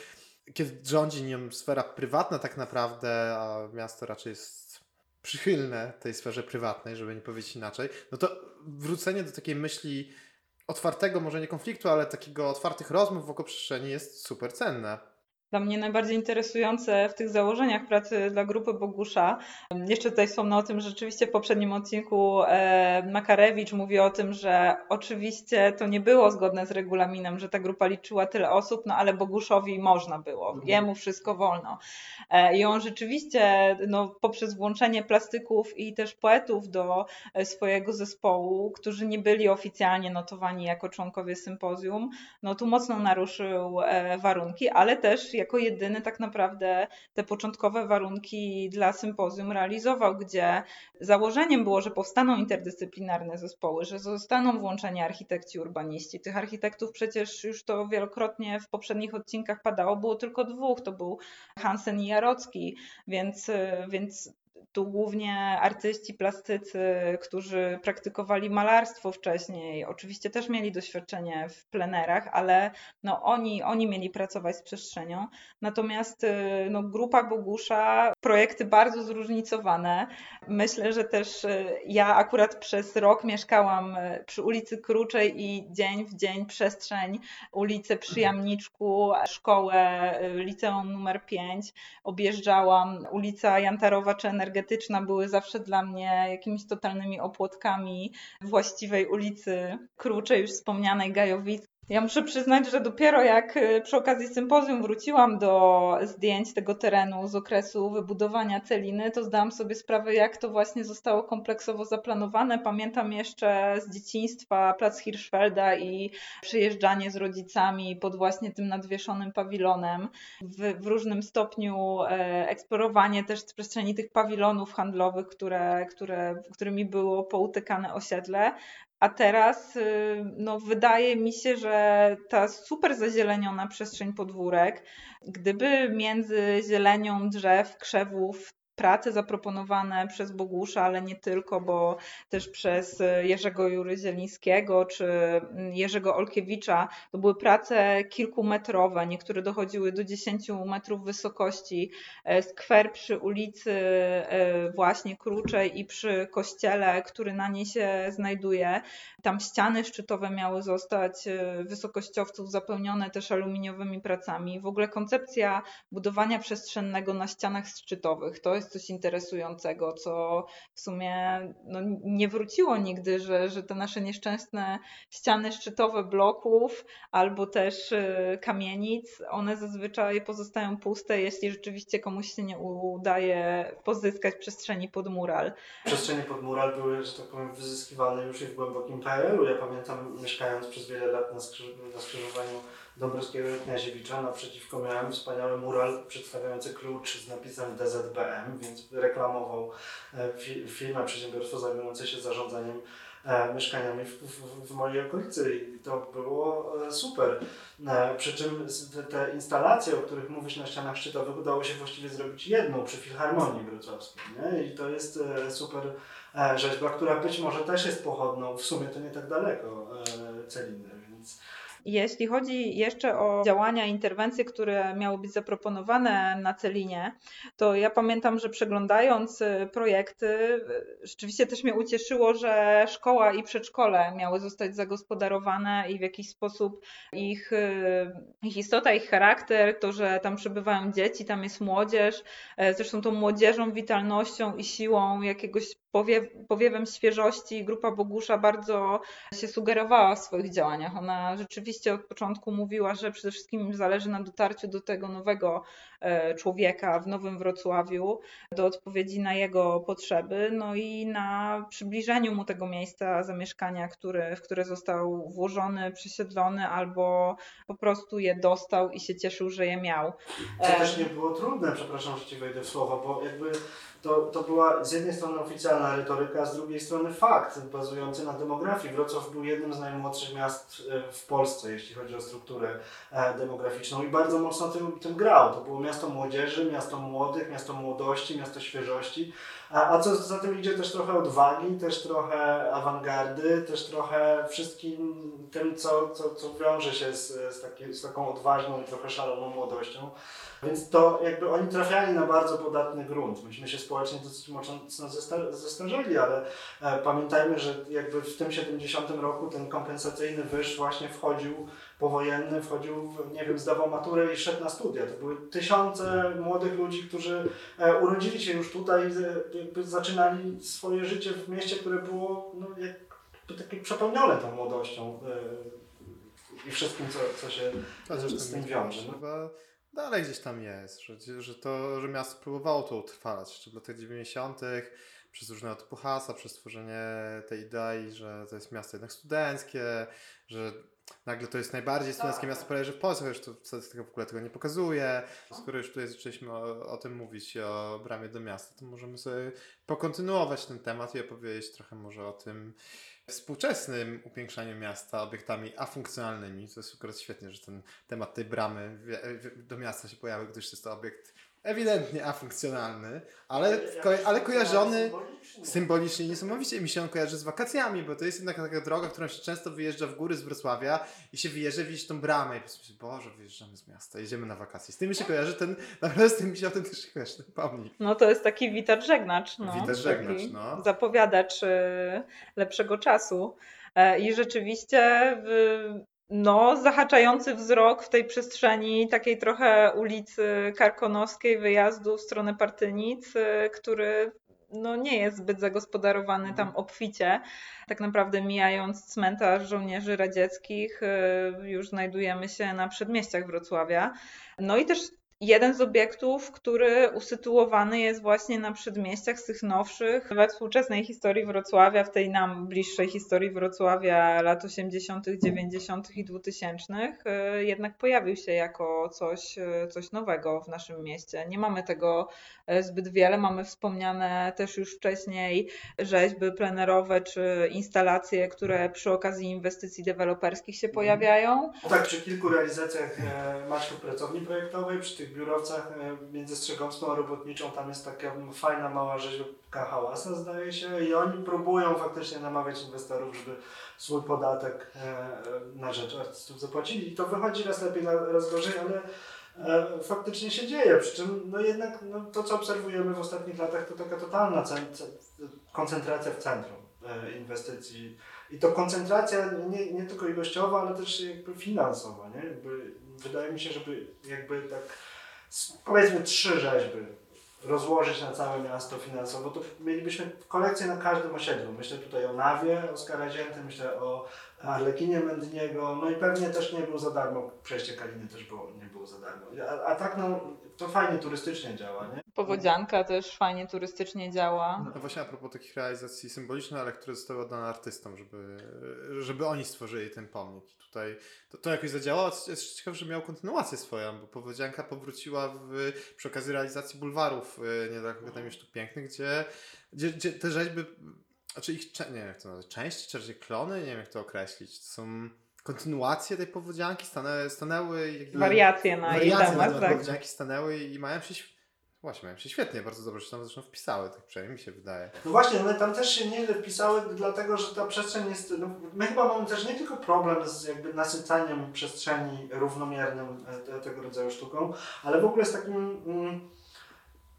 kiedy rządzi nią sfera prywatna tak naprawdę, a miasto raczej jest przychylne tej sferze prywatnej, żeby nie powiedzieć inaczej, no to wrócenie do takiej myśli otwartego, może nie konfliktu, ale takiego otwartych rozmów wokół przestrzeni jest super cenne dla mnie najbardziej interesujące w tych założeniach pracy dla grupy Bogusza. Jeszcze tutaj wspomnę o tym, że rzeczywiście w poprzednim odcinku e, Makarewicz mówi o tym, że oczywiście to nie było zgodne z regulaminem, że ta grupa liczyła tyle osób, no ale Boguszowi można było, mhm. jemu wszystko wolno. E, I on rzeczywiście no, poprzez włączenie plastyków i też poetów do e, swojego zespołu, którzy nie byli oficjalnie notowani jako członkowie sympozjum, no tu mocno naruszył warunki, ale też jako jedyny tak naprawdę te początkowe warunki dla sympozjum realizował, gdzie założeniem było, że powstaną interdyscyplinarne zespoły, że zostaną włączeni architekci urbaniści. Tych architektów przecież już to wielokrotnie w poprzednich odcinkach padało, było tylko dwóch, to był Hansen i Jarocki, więc, więc tu głównie artyści, plastycy, którzy praktykowali malarstwo wcześniej, oczywiście też mieli doświadczenie w plenerach, ale no oni, oni mieli pracować z przestrzenią. Natomiast y, no, grupa Bogusza, projekty bardzo zróżnicowane. Myślę, że też y, ja akurat przez rok mieszkałam y, przy ulicy Kruczej i dzień w dzień przestrzeń, ulicę przy Jamniczku, szkołę, liceum numer 5, objeżdżałam ulica Jantarowa czy Energetyczna były zawsze dla mnie jakimiś totalnymi opłotkami właściwej ulicy Kruczej, już wspomnianej Gajowic, ja muszę przyznać, że dopiero jak y, przy okazji sympozjum wróciłam do zdjęć tego terenu z okresu wybudowania Celiny, to zdałam sobie sprawę, jak to właśnie zostało kompleksowo zaplanowane. Pamiętam jeszcze z dzieciństwa plac Hirschfelda i przyjeżdżanie z rodzicami pod właśnie tym nadwieszonym pawilonem. W, w różnym stopniu e, eksplorowanie też przestrzeni tych pawilonów handlowych, które, które, którymi było poutykane osiedle. A teraz y, no, wydaje mi się, że ta super zazieleniona przestrzeń podwórek, gdyby między zielenią drzew, krzewów, prace zaproponowane przez Bogusza, ale nie tylko, bo też przez Jerzego Jury Zielińskiego czy Jerzego Olkiewicza. To były prace kilkumetrowe, niektóre dochodziły do 10 metrów wysokości. E, skwer przy ulicy e, właśnie Kruczej i przy kościele, który na niej się znajduje. Tam ściany szczytowe miały zostać e, wysokościowców zapełnione też aluminiowymi pracami. W ogóle koncepcja budowania przestrzennego na ścianach szczytowych to jest coś interesującego, co w sumie no, nie wróciło nigdy, że, że te nasze nieszczęsne ściany szczytowe bloków albo też kamienic, one zazwyczaj pozostają puste, jeśli rzeczywiście komuś się nie udaje pozyskać przestrzeni pod mural. Przestrzenie pod mural były, że tak powiem, wyzyskiwane już i w głębokim PRL-u. Ja pamiętam, mieszkając przez wiele lat na, na skrzyżowaniu Dąbrowskiego i Kniaziewicza, naprzeciwko miałem wspaniały mural przedstawiający klucz z napisem DZBM, więc reklamował e, firmę, przedsiębiorstwo zajmujące się zarządzaniem E, mieszkaniami w, w, w, mojej okolicy i to było e, super. Przy czym te, instalacje, o których mówisz na ścianach szczytowych, udało się właściwie zrobić jedną przy Filharmonii Wrocławskiej. Nie? I to jest super rzeźba, która być może też jest pochodną, w sumie to nie tak daleko, Celiny. Jeśli chodzi jeszcze o działania, interwencje, które miały być zaproponowane na Celinie, to ja pamiętam, że przeglądając y, projekty, y, rzeczywiście też mnie ucieszyło, że szkoła i przedszkole miały zostać zagospodarowane i w jakiś sposób ich, y, ich istota, ich charakter, to, że tam przebywają dzieci, tam jest młodzież, e, zresztą tą młodzieżą, witalnością i siłą jakiegoś powiew, powiewem świeżości grupa Bogusza bardzo się sugerowała w swoich działaniach. Ona rzeczywiście od początku mówiła, że przede wszystkim zależy na dotarciu do tego nowego e, człowieka w Nowym Wrocławiu, do odpowiedzi na jego potrzeby, no i na przybliżeniu mu tego miejsca zamieszkania, który, w które został włożony, przesiedlony albo po prostu je dostał i się cieszył, że je miał. To też nie było trudne, przepraszam, że ci wejdę w słowo, bo jakby to, to była z jednej strony oficjalna retoryka, a z drugiej strony fakt bazujący na demografii. Wrocław był jednym z najmłodszych miast e, w Polsce, jeśli chodzi o strukturę e, demograficzną i bardzo mocno tym, tym grał. To było miasto młodzieży, miasto młodych, miasto młodości, miasto świeżości, a, a co za tym idzie też trochę odwagi, też trochę awangardy, też trochę wszystkim tym, co, co, co wiąże się z, z, taki, z taką odważną i trochę szaloną młodością. Więc to jakby oni trafiali na bardzo podatny grunt. Myśmy się społecznie dosyć mocno zestarzeli, ale e, pamiętajmy, że jakby w tym 70 roku ten kompensacyjny wyż właśnie wchodził powojenny, wchodził, nie wiem, zdawał maturę i szedł na studia. To były tysiące młodych ludzi, którzy e, urodzili się już tutaj, jakby zaczynali swoje życie w mieście, które było no, jakby takie przepełnione tą młodością e, i wszystkim, co, co się z tym wiąże. No dalej gdzieś tam jest, że, że to, że miasto próbowało to utrwalać jeszcze w latach 90. przez różne typu hasła, przez tworzenie tej idei, że to jest miasto jednak studenckie, że nagle to jest najbardziej studenckie tak. miasto prawie że w Polsce, chociaż to statystyka w ogóle tego nie pokazuje. Skoro już tutaj zaczęliśmy o, o, tym mówić, o bramie do miasta, to możemy sobie pokontynuować ten temat i opowiedzieć trochę może o tym, współczesnym upiększaniu miasta obiektami afunkcjonalnymi. To jest akurat świetnie, że ten temat tej bramy do miasta się pojawił, gdyż jest to obiekt ewidentnie afunkcjonalny, ale, ko ale kojarzony symbolicznie niesamowicie mi się on kojarzy z wakacjami, bo to jest jednak taka droga, którą się często wyjeżdża w góry z Wrocławia i się wyjeżdża, widzisz tą bramę i po prostu Boże, wyjeżdżamy z miasta, jedziemy na wakacje. Z tym mi się kojarzy ten, naprawdę z tym mi się autentycznie kojarzy ten pomnik. No to jest taki witar żegnacz. No. Witar żegnacz, no. Zapowiadacz y, lepszego czasu. E, I rzeczywiście no, zahaczający wzrok w tej przestrzeni takiej trochę ulicy Karkonoskiej, wyjazdu w stronę Partynic, y, który no, nie jest zbyt zagospodarowany tam mhm. obficie. Tak naprawdę mijając cmentarz żołnierzy radzieckich, y, już znajdujemy się na przedmieściach Wrocławia. No i też jeden z obiektów, który usytuowany jest właśnie na przedmieściach z tych nowszych, we współczesnej historii Wrocławia, w tej nam bliższej historii Wrocławia lat 80., 90. i 2000, e, jednak pojawił się jako coś, e, coś nowego w naszym mieście. Nie mamy tego e, zbyt wiele, mamy wspomniane też już wcześniej rzeźby plenerowe czy instalacje, które przy okazji inwestycji deweloperskich się pojawiają. Tak, przy kilku realizacjach Maćku pracowni projektowej, przy tych tych biurowcach e, między Strzegomską a Robotniczą, tam jest taka fajna mała rzeźbka hałasa zdaje się i oni próbują faktycznie namawiać inwestorów, żeby swój podatek e, na rzecz artystów zapłacili. I to wychodzi raz lepiej, raz gorzej, ale e, faktycznie się dzieje, przy czym no jednak no, to co obserwujemy w ostatnich latach to taka totalna koncentracja w centrum inwestycji. I to koncentracja nie, nie tylko ilościowa, ale też jakby finansowa, nie? Jakby, wydaje mi się, żeby jakby tak powiedzmy trzy rzeźby rozłożyć na całe miasto finansowo, to mielibyśmy kolekcję na każdym osiedlu. Myślę tutaj o Nawie Zięty, myślę o Arlekinie Mędniego, no i pewnie też nie był za darmo, przejście Kaliny też było, nie było za darmo. A, a tak no, to fajnie turystycznie działa, nie? Powodzianka też fajnie turystycznie działa. No właśnie a propos takich realizacji symbolicznych, ale które zostały oddane artystom, żeby, żeby oni stworzyli ten pomnik. I tutaj to, to jakoś zadziałało. Jest ciekawe, że miał kontynuację swoją, bo Powodzianka powróciła w, przy okazji realizacji bulwarów y, niedaleko Akademii Sztuk Pięknych, gdzie, gdzie, gdzie te rzeźby, znaczy ich, nie wiem jak to nazwać, części, czy raczej klony, nie wiem jak to określić, to są kontynuacje tej powodzianki, stanęły, stanęły jakby, wariacje na jej temat, na tak. powodzianki stanęły i mają się Właśnie, mają się świetnie, bardzo dobrze się tam zresztą wpisały, tak przynajmniej mi się wydaje. No właśnie, one tam też się nieźle wpisały, dlatego że ta przestrzeń jest. No, my chyba mamy też nie tylko problem z jakby nasycaniem przestrzeni równomiernym e, tego rodzaju sztuką, ale w ogóle z takim. Mm,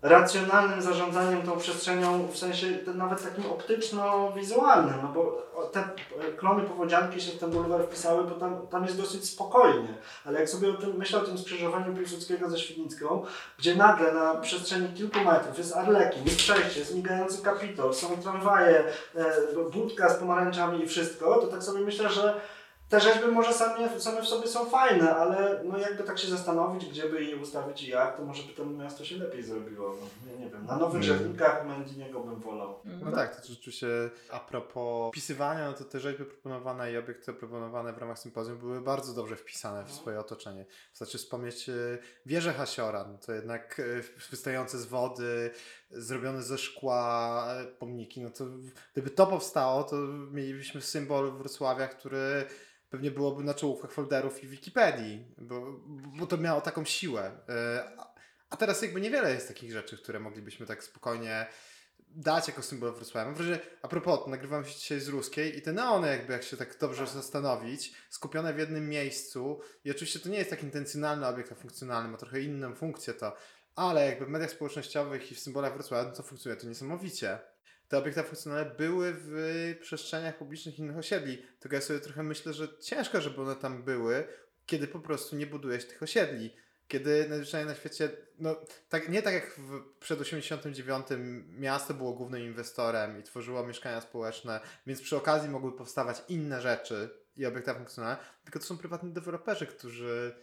racjonalnym zarządzaniem tą przestrzenią, w sensie nawet takim optyczno-wizualnym, no bo te klony powodzianki się w ten bulwar wpisały, bo tam, tam jest dosyć spokojnie, ale jak sobie o tym, myślę o tym skrzyżowaniu Piłsudskiego ze Świdnicką, gdzie nagle na przestrzeni kilku metrów jest arlekin, jest przejście, jest migający kapitol, są tramwaje, e, budka z pomarańczami i wszystko, to tak sobie myślę, że te rzeźby może same, same w sobie są fajne, ale no jakby tak się zastanowić, gdzie by je ustawić i jak, to może by to miasto się lepiej zrobiło. No, ja nie wiem, na Nowych mm. Rzewnikach Mędiniego bym wolał. No tak, to rzeczywiście a propos wpisywania, no to te rzeźby proponowane i obiekty proponowane w ramach sympozjum były bardzo dobrze wpisane w no. swoje otoczenie. Wystarczy wspomnieć e, wieżę Hasiora, no to jednak e, wystające z wody, zrobione ze szkła e, pomniki, no to gdyby to powstało, to mielibyśmy symbol Wrocławia, który pewnie byłoby na czołówkach folderów i Wikipedii, bo, bo to miało taką siłę. E, a teraz jakby niewiele jest takich rzeczy, które moglibyśmy tak spokojnie dać jako symbol Wrocławia. Mam wrażenie, a propos, nagrywam się dzisiaj z Ruskiej i te neony jakby, jak się tak dobrze zastanowić, skupione w jednym miejscu i oczywiście to nie jest tak intencjonalny obiekt, a funkcjonalny, ma trochę inną funkcję to, ale jakby w mediach społecznościowych i w symbolach Wrocławia, no to funkcjonuje to niesamowicie te obiekty funkcjonalne były w przestrzeniach publicznych innych osiedli. Tylko ja sobie trochę myślę, że ciężko, żeby one tam były, kiedy po prostu nie budujesz tych osiedli. Kiedy najzwyczajniej na świecie, no tak, nie tak jak w, przed 89 miasto było głównym inwestorem i tworzyło mieszkania społeczne, więc przy okazji mogły powstawać inne rzeczy i obiekty funkcjonalne, tylko to są prywatni deweloperzy, którzy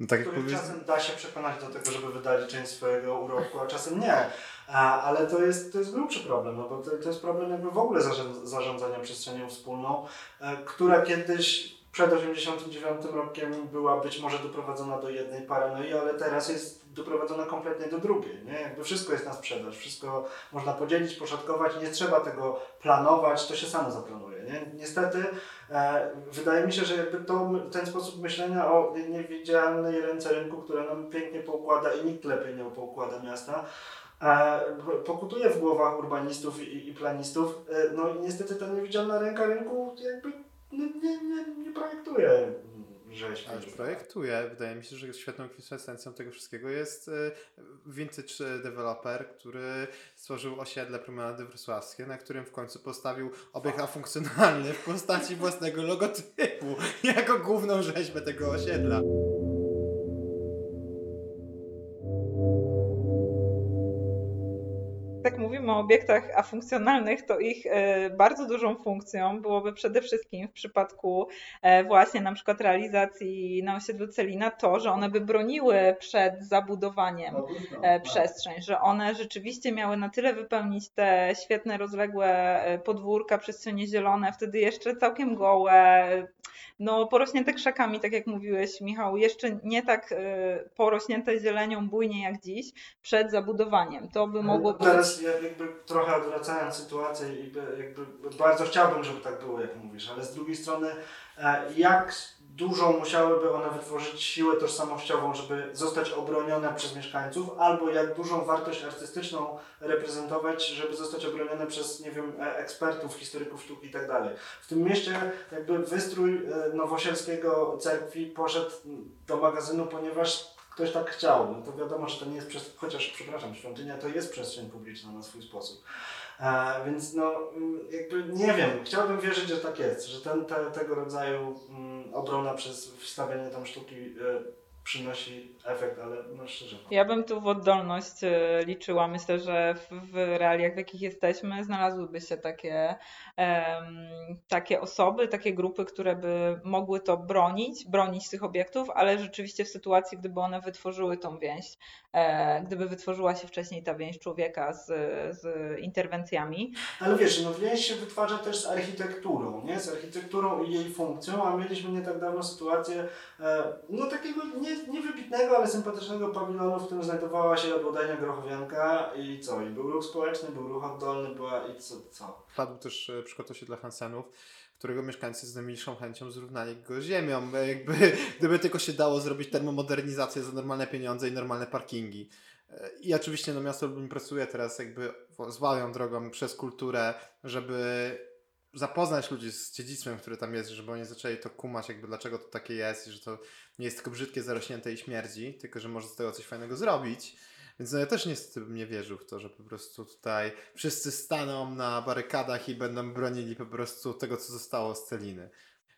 no tak jak powiedz... czasem da się przekonać do tego, żeby wydali część swojego urobku, a czasem nie. A, ale to jest, to jest grubszy problem, no bo to, to jest problem jakby w ogóle zarządzania przestrzenią wspólną, e, która kiedyś przed 89 rokiem była być może doprowadzona do jednej paranoi, ale teraz jest doprowadzona kompletnie do drugiej. Nie? Jakby wszystko jest na sprzedaż, wszystko można podzielić, poszatkować, nie trzeba tego planować, to się samo zaplanuje. Nie? Niestety wydaje mi się, że jakby to, ten sposób myślenia o niewidzialnej ręce rynku, która nam pięknie poukłada i nikt lepiej nie poukłada miasta, e, pokutuje w głowach urbanistów i, i planistów. E, no i niestety ta niewidzialna ręka rynku jakby nie, nie, nie, nie projektuje rzeźb. Ale projektuje. Wydaje mi się, że świetną kwintesencją tego wszystkiego jest e, vintage developer, który stworzył osiedle promenady wrocławskie, na którym w końcu postawił obiekt afunkcjonalny w postaci własnego logotypu jako główną rzeźbę tego osiedla. Mówimy o obiektach afunkcjonalnych, to ich e, bardzo dużą funkcją byłoby przede wszystkim w przypadku e, właśnie na przykład realizacji na osiedlu Celina to, że one by broniły przed zabudowaniem no, no, e, tak. przestrzeń, że one rzeczywiście miały na tyle wypełnić te świetne, rozległe podwórka, przestrzenie zielone, wtedy jeszcze całkiem gołe, no porośnięte krzakami, tak jak mówiłeś Michał, jeszcze nie tak porośnięte zielenią bujnie jak dziś, przed zabudowaniem. To by mogło być jakby trochę odwracając sytuację jakby bardzo chciałbym, żeby tak było, jak mówisz, ale z drugiej strony, e, jak dużo musiałyby one wytworzyć siłę tożsamościową, żeby zostać obronione przez mieszkańców, albo jak dużą wartość artystyczną reprezentować, żeby zostać obronione przez, nie wiem, e, ekspertów, historyków sztuki i tak dalej. W tym mieście jakby wystrój e, nowosielskiego cerkwi poszedł do magazynu, ponieważ ktoś tak chciał. No to wiadomo, że to nie jest przez... chociaż, przepraszam, świątynia to jest przestrzeń publiczna na swój sposób. E, więc no, mm, jakby nie wiem, chciałbym wierzyć, że tak jest, że ten, te, tego rodzaju mm, obrona przez wstawianie tam sztuki e, przynosi efekt, ale no szczerze. Ja bym tu w oddolność e, liczyła. Myślę, że w, realiach, w jakich jesteśmy, znalazłyby się takie, takie osoby, takie grupy, które by mogły to bronić, bronić tych obiektów, ale rzeczywiście w sytuacji, gdyby one wytworzyły tą więź, e, gdyby wytworzyła się wcześniej ta więź człowieka z, z interwencjami. Ale wiesz, no więź się wytwarza też z architekturą, nie? Z architekturą i jej funkcją, a mieliśmy nie tak dawno sytuację e, no takiego nie, niewybitnego, ale sympatycznego pawilonu, w którym znajdowała się bodajnia Grochowianka i co? I był ruch społeczny, był ruch oddolny, była i co? co? Padł też e, przykład osiedla Hansenów, którego mieszkańcy z najmniejszą chęcią zrównali go z ziemią. E, Jakby, gdyby tylko się dało zrobić termomodernizację za normalne pieniądze i normalne parkingi. E, I oczywiście no, miasto Lublin pracuje teraz jakby zwają drogą przez kulturę, żeby zapoznać ludzi z dziedzictwem, które tam jest, żeby oni zaczęli to kumać, jakby dlaczego to takie jest i że to nie jest tylko brzydkie, zarośnięte i śmierdzi, tylko że może z tego coś fajnego zrobić. Więc no ja też niestety bym nie wierzył w to, że po prostu tutaj wszyscy staną na barykadach i będą bronili po prostu tego, co zostało z Celiny.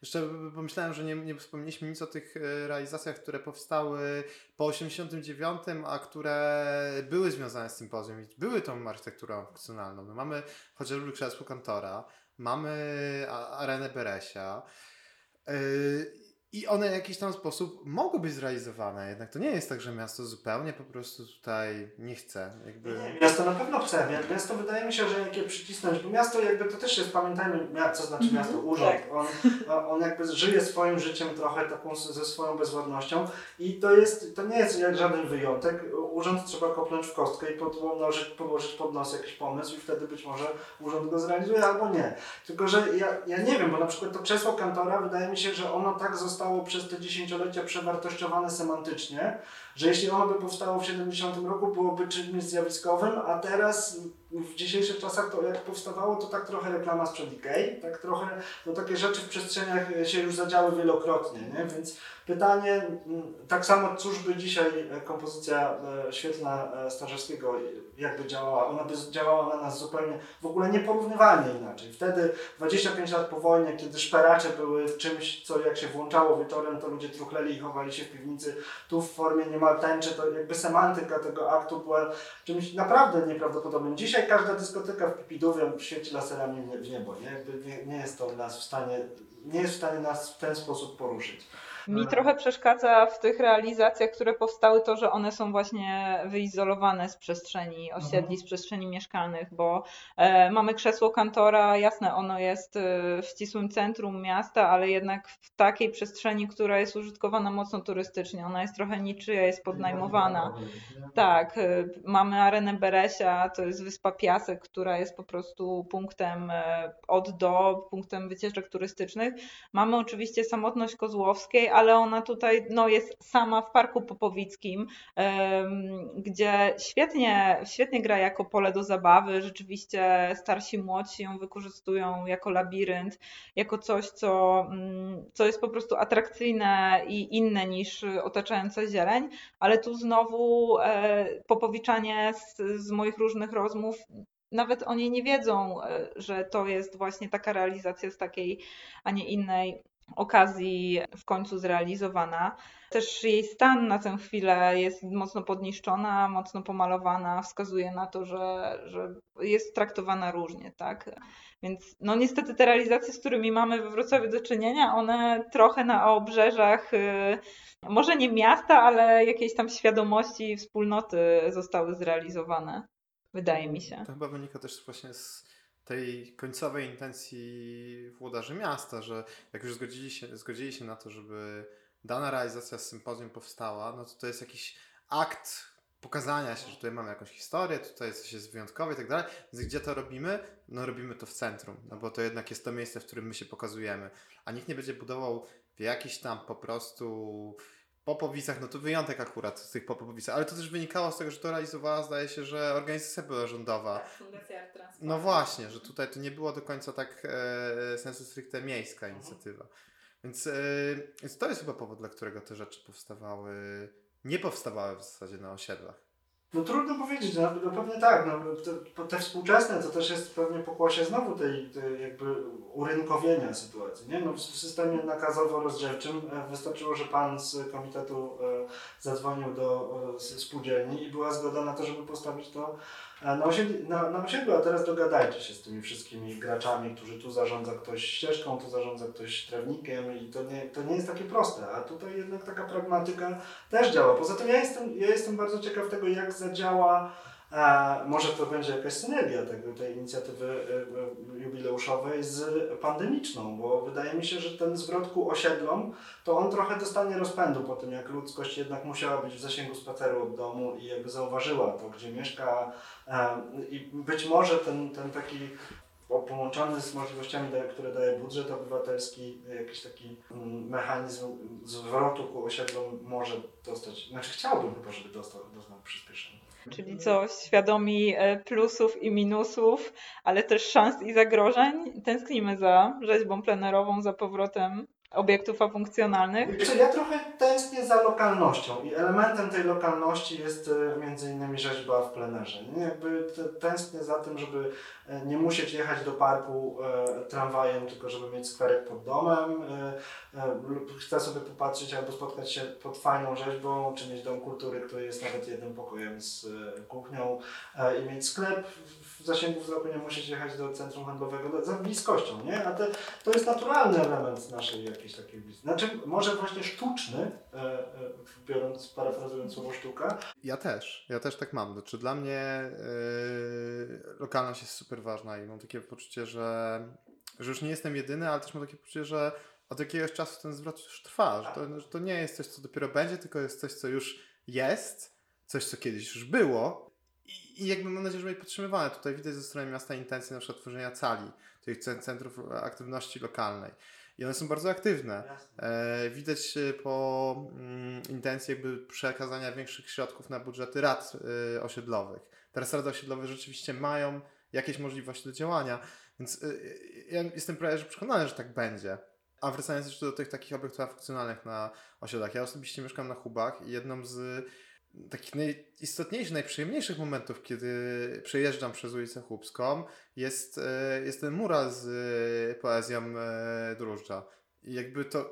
Jeszcze pomyślałem, że nie, nie wspomnieliśmy nic o tych e, realizacjach, które powstały po 89, a które były związane z sympozjum i były tą architekturą funkcjonalną. No mamy chociażby krzesło kantora, mamy arenę Beresia. Yy, I one w jakiś tam sposób mogły być zrealizowane, jednak to nie jest tak, że miasto zupełnie po prostu tutaj nie chce. Jakby... Nie, miasto na pewno chce, miasto wydaje mi się, że jak je przycisnąć, bo miasto jakby to też jest, pamiętajmy, co znaczy miasto, urząd. tak. On, on jakby żyje swoim życiem trochę taką ze swoją bezładnością i to jest, to nie jest jak żaden wyjątek. Urząd trzeba kopnąć w kostkę i podłożyć, podłożyć pod nos jakiś pomysł i wtedy być może urząd go zrealizuje albo nie. Tylko, że ja, ja nie wiem, bo na przykład to krzesło kantora wydaje mi się, że ono tak zostało przez te dziesięciolecia przewartościowane semantycznie, że jeśli ono by powstało w 70 roku, byłoby czymś zjawiskowym, a teraz w dzisiejszych czasach to jak powstawało, to tak trochę reklama sprzed Ikei, tak trochę, no takie rzeczy w przestrzeniach się już zadziały wielokrotnie, nie? Więc pytanie, mm, tak samo cóż by dzisiaj kompozycja e, świetlna e, Starzewskiego jakby działała, ona by działała na nas zupełnie, w ogóle nieporównywalnie inaczej. Wtedy 25 lat po wojnie, kiedy szperacze były czymś, co jak się włączało wieczorem, to ludzie truchleli i chowali się w piwnicy, tu w formie tęczy, to jakby semantyka tego aktu była czymś naprawdę nieprawdopodobnym. Dzisiaj każda dyskoteka w Pipidówie świeci laserami w niebo, nie? Jakby nie, nie jest to nas w stanie, nie jest w stanie nas w ten sposób poruszyć. Mi trochę przeszkadza w tych realizacjach, które powstały, to, że one są właśnie wyizolowane z przestrzeni osiedli, z przestrzeni mieszkalnych, bo e, mamy krzesło kantora, jasne, ono jest e, w ścisłym centrum miasta, ale jednak w takiej przestrzeni, która jest użytkowana mocno turystycznie. Ona jest trochę niczyja, jest podnajmowana. Tak, y, mamy arenę Beresia, to jest wyspa Piasek, która jest po prostu punktem e, od do, punktem wycieczek turystycznych. Mamy oczywiście samotność Kozłowskiej, ale ona tutaj no, jest sama w Parku Popowickim, gdzie świetnie, świetnie gra jako pole do zabawy. Rzeczywiście starsi, młodsi ją wykorzystują jako labirynt, jako coś, co, mm, co jest po prostu atrakcyjne i inne niż otaczająca zieleń, ale tu znowu e, popowiczanie z, z moich różnych rozmów, nawet oni nie wiedzą, e, że to jest właśnie taka realizacja z takiej, a nie innej okazji w końcu zrealizowana. Też jej stan na tę chwilę jest mocno podniszczona, mocno pomalowana, wskazuje na to, że, że jest traktowana różnie, tak? Więc no niestety te realizacje, z którymi mamy we Wrocławiu do czynienia, one trochę na obrzeżach y, może nie miasta, ale jakiejś tam świadomości wspólnoty zostały zrealizowane. Wydaje mi się. To chyba wynika też właśnie z tej końcowej intencji włodarzy miasta, że jak już zgodzili się, zgodzili się na to, żeby dana realizacja z sympozjum powstała, no to to jest jakiś akt pokazania się, że tutaj mamy jakąś historię, tutaj coś jest wyjątkowe i tak dalej. Więc gdzie to robimy? No robimy to w centrum, no bo to jednak jest to miejsce, w którym my się pokazujemy. A nikt nie będzie budował jakiś tam po prostu Popowicach, no to wyjątek akurat z tych Popowicach, ale to też wynikało z tego, że to realizowała, zdaje się, że organizacja pozarządowa. Tak, Fundacja Art. No właśnie, że tutaj to nie było do końca tak e, sensu stricte miejska inicjatywa. Więc, e, więc to jest chyba powód, dla którego te rzeczy powstawały, nie powstawały w zasadzie na osiedlach. No trudno powiedzieć, no, no pewnie tak. No, te, te współczesne to też jest pewnie pokłosie znowu tej, tej jakby urynkowienia sytuacji. Nie? No, w systemie nakazowo-rozdzielczym e, wystarczyło, że pan z komitetu e, zadzwonił do e, spółdzielni i była zgoda na to, żeby postawić to na na, na osiedlu, a teraz dogadajcie się z tymi wszystkimi graczami, którzy tu zarządza ktoś ścieżką, tu zarządza ktoś trawnikiem i to nie, to nie jest takie proste, a tutaj jednak taka pragmatyka też działa. Poza tym ja jestem, ja jestem bardzo ciekaw tego, jak zadziała a może to będzie jakaś synergia tego, tej inicjatywy e, e, jubileuszowej z pandemiczną, bo wydaje mi się, że ten zwrot ku osiedlom, to on trochę dostanie rozpędu po tym, jak ludzkość jednak musiała być w zasięgu spaceru od domu i jakby zauważyła to, gdzie mieszka i być może ten, ten taki połączony z możliwościami, które daje budżet obywatelski, jakiś taki mm, mechanizm zwrotu ku osiedlom może dostać, znaczy chciałbym chyba, żeby dostał, dostał przyspieszenie. Czyli co, świadomi e, plusów i minusów, ale też szans i zagrożeń. Tęsknimy za rzeźbą plenerową, za powrotem obiektów afunkcjonalnych. Ja trochę tęsknię za lokalnością i elementem tej lokalności jest e, między innymi rzeźba w plenerze. Jakby tęsknię za tym, żeby e, nie musieć jechać do parku e, tramwajem, tylko żeby mieć skwerek pod domem. Chcę sobie popatrzeć albo spotkać się pod fajną rzeźbą, czy mieć dom kultury, który jest nawet jednym pokojem z kuchnią i mieć sklep w zasięgu wzroku, nie musieć jechać do centrum handlowego za bliskością, nie? A te, to jest naturalny element naszej jakiejś takiej bliskości. Znaczy, może właśnie sztuczny, biorąc, parafrazując słowo sztuka. Ja też, ja też tak mam. Znaczy dla mnie yy, lokalność jest super ważna i mam takie poczucie, że, że już nie jestem jedyny, ale też mam takie poczucie, że od jakiegoś czasu ten zwrot już trwa, że to, że to nie jest coś, co dopiero będzie, tylko jest coś, co już jest, coś, co kiedyś już było i, jakby mam nadzieję, że będzie podtrzymywane. Tutaj widać ze strony miasta intencje na przykład tworzenia cali, tych centrów aktywności lokalnej. I one są bardzo aktywne. E, widać e, po mm, intencji jakby przekazania większych środków na budżety rad e, osiedlowych. Teraz rady osiedlowe rzeczywiście mają jakieś możliwości do działania, więc ja jestem prawie że przekonany, że tak będzie. A wracając jeszcze do tych takich obiektów funkcjonalnych na osiedlach. Ja osobiście mieszkam na Hubach i jedną z takich najistotniejszych, najprzyjemniejszych momentów, kiedy przejeżdżam przez ulicę Chłopską, jest, e, jest ten mural z e, poezją e, Dróżdża. I jakby to,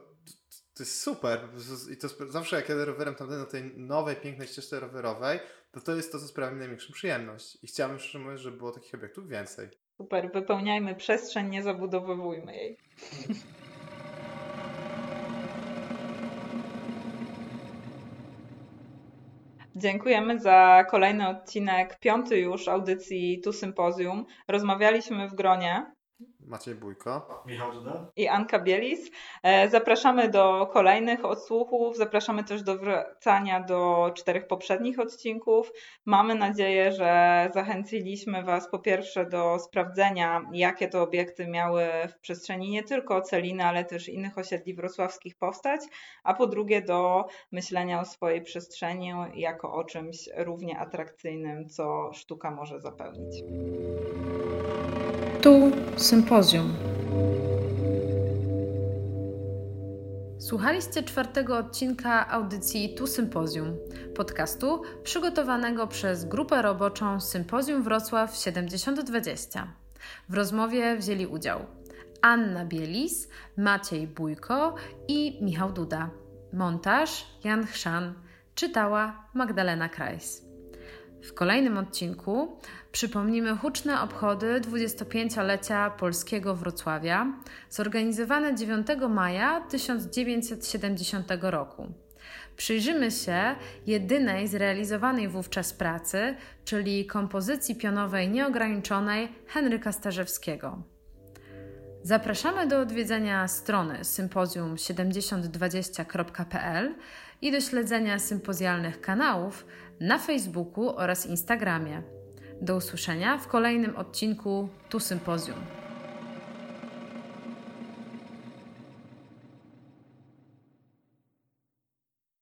to jest super. I to zawsze jak jadę rowerem tam na tej nowej, pięknej ścieżce rowerowej, to to jest to, co sprawia mi największą przyjemność. I chciałbym szczerze mówiąc, żeby było takich obiektów więcej. Super, wypełniajmy przestrzeń, nie zabudowywujmy jej. Dziękujemy za kolejny odcinek, piąty już audycji Tu Sympozjum. Rozmawialiśmy w gronie Maciej Bójko, Michał Duda i Anka Bielis. E, zapraszamy do kolejnych odsłuchów, zapraszamy też do wracania do czterech poprzednich odcinków. Mamy nadzieję, że zachęciliśmy Was po pierwsze do sprawdzenia, jakie to obiekty miały w przestrzeni nie tylko Celiny, ale też innych osiedli wrocławskich powstać, a po drugie do myślenia o swojej przestrzeni jako o czymś równie atrakcyjnym, co sztuka może zapełnić. Tu sympozjum. Słuchaliście czwartego odcinka audycji Tu Sympozjum, podcastu przygotowanego przez grupę roboczą Sympozjum Wrocław 7020. W rozmowie wzięli udział Anna Bielis, Maciej Bójko i Michał Duda. Montaż Jan Chrzan. Czytała Magdalena Krajs. W kolejnym odcinku przypomnimy huczne obchody 25-lecia polskiego Wrocławia, zorganizowane 9 maja 1970 roku. Przyjrzymy się jedynej zrealizowanej wówczas pracy, czyli kompozycji pionowej nieograniczonej Henryka Starzewskiego. Zapraszamy do odwiedzenia strony sympozjum7020.pl i do śledzenia sympozjalnych kanałów na Facebooku oraz Instagramie. Do usłyszenia w kolejnym odcinku Tu Sympozjum.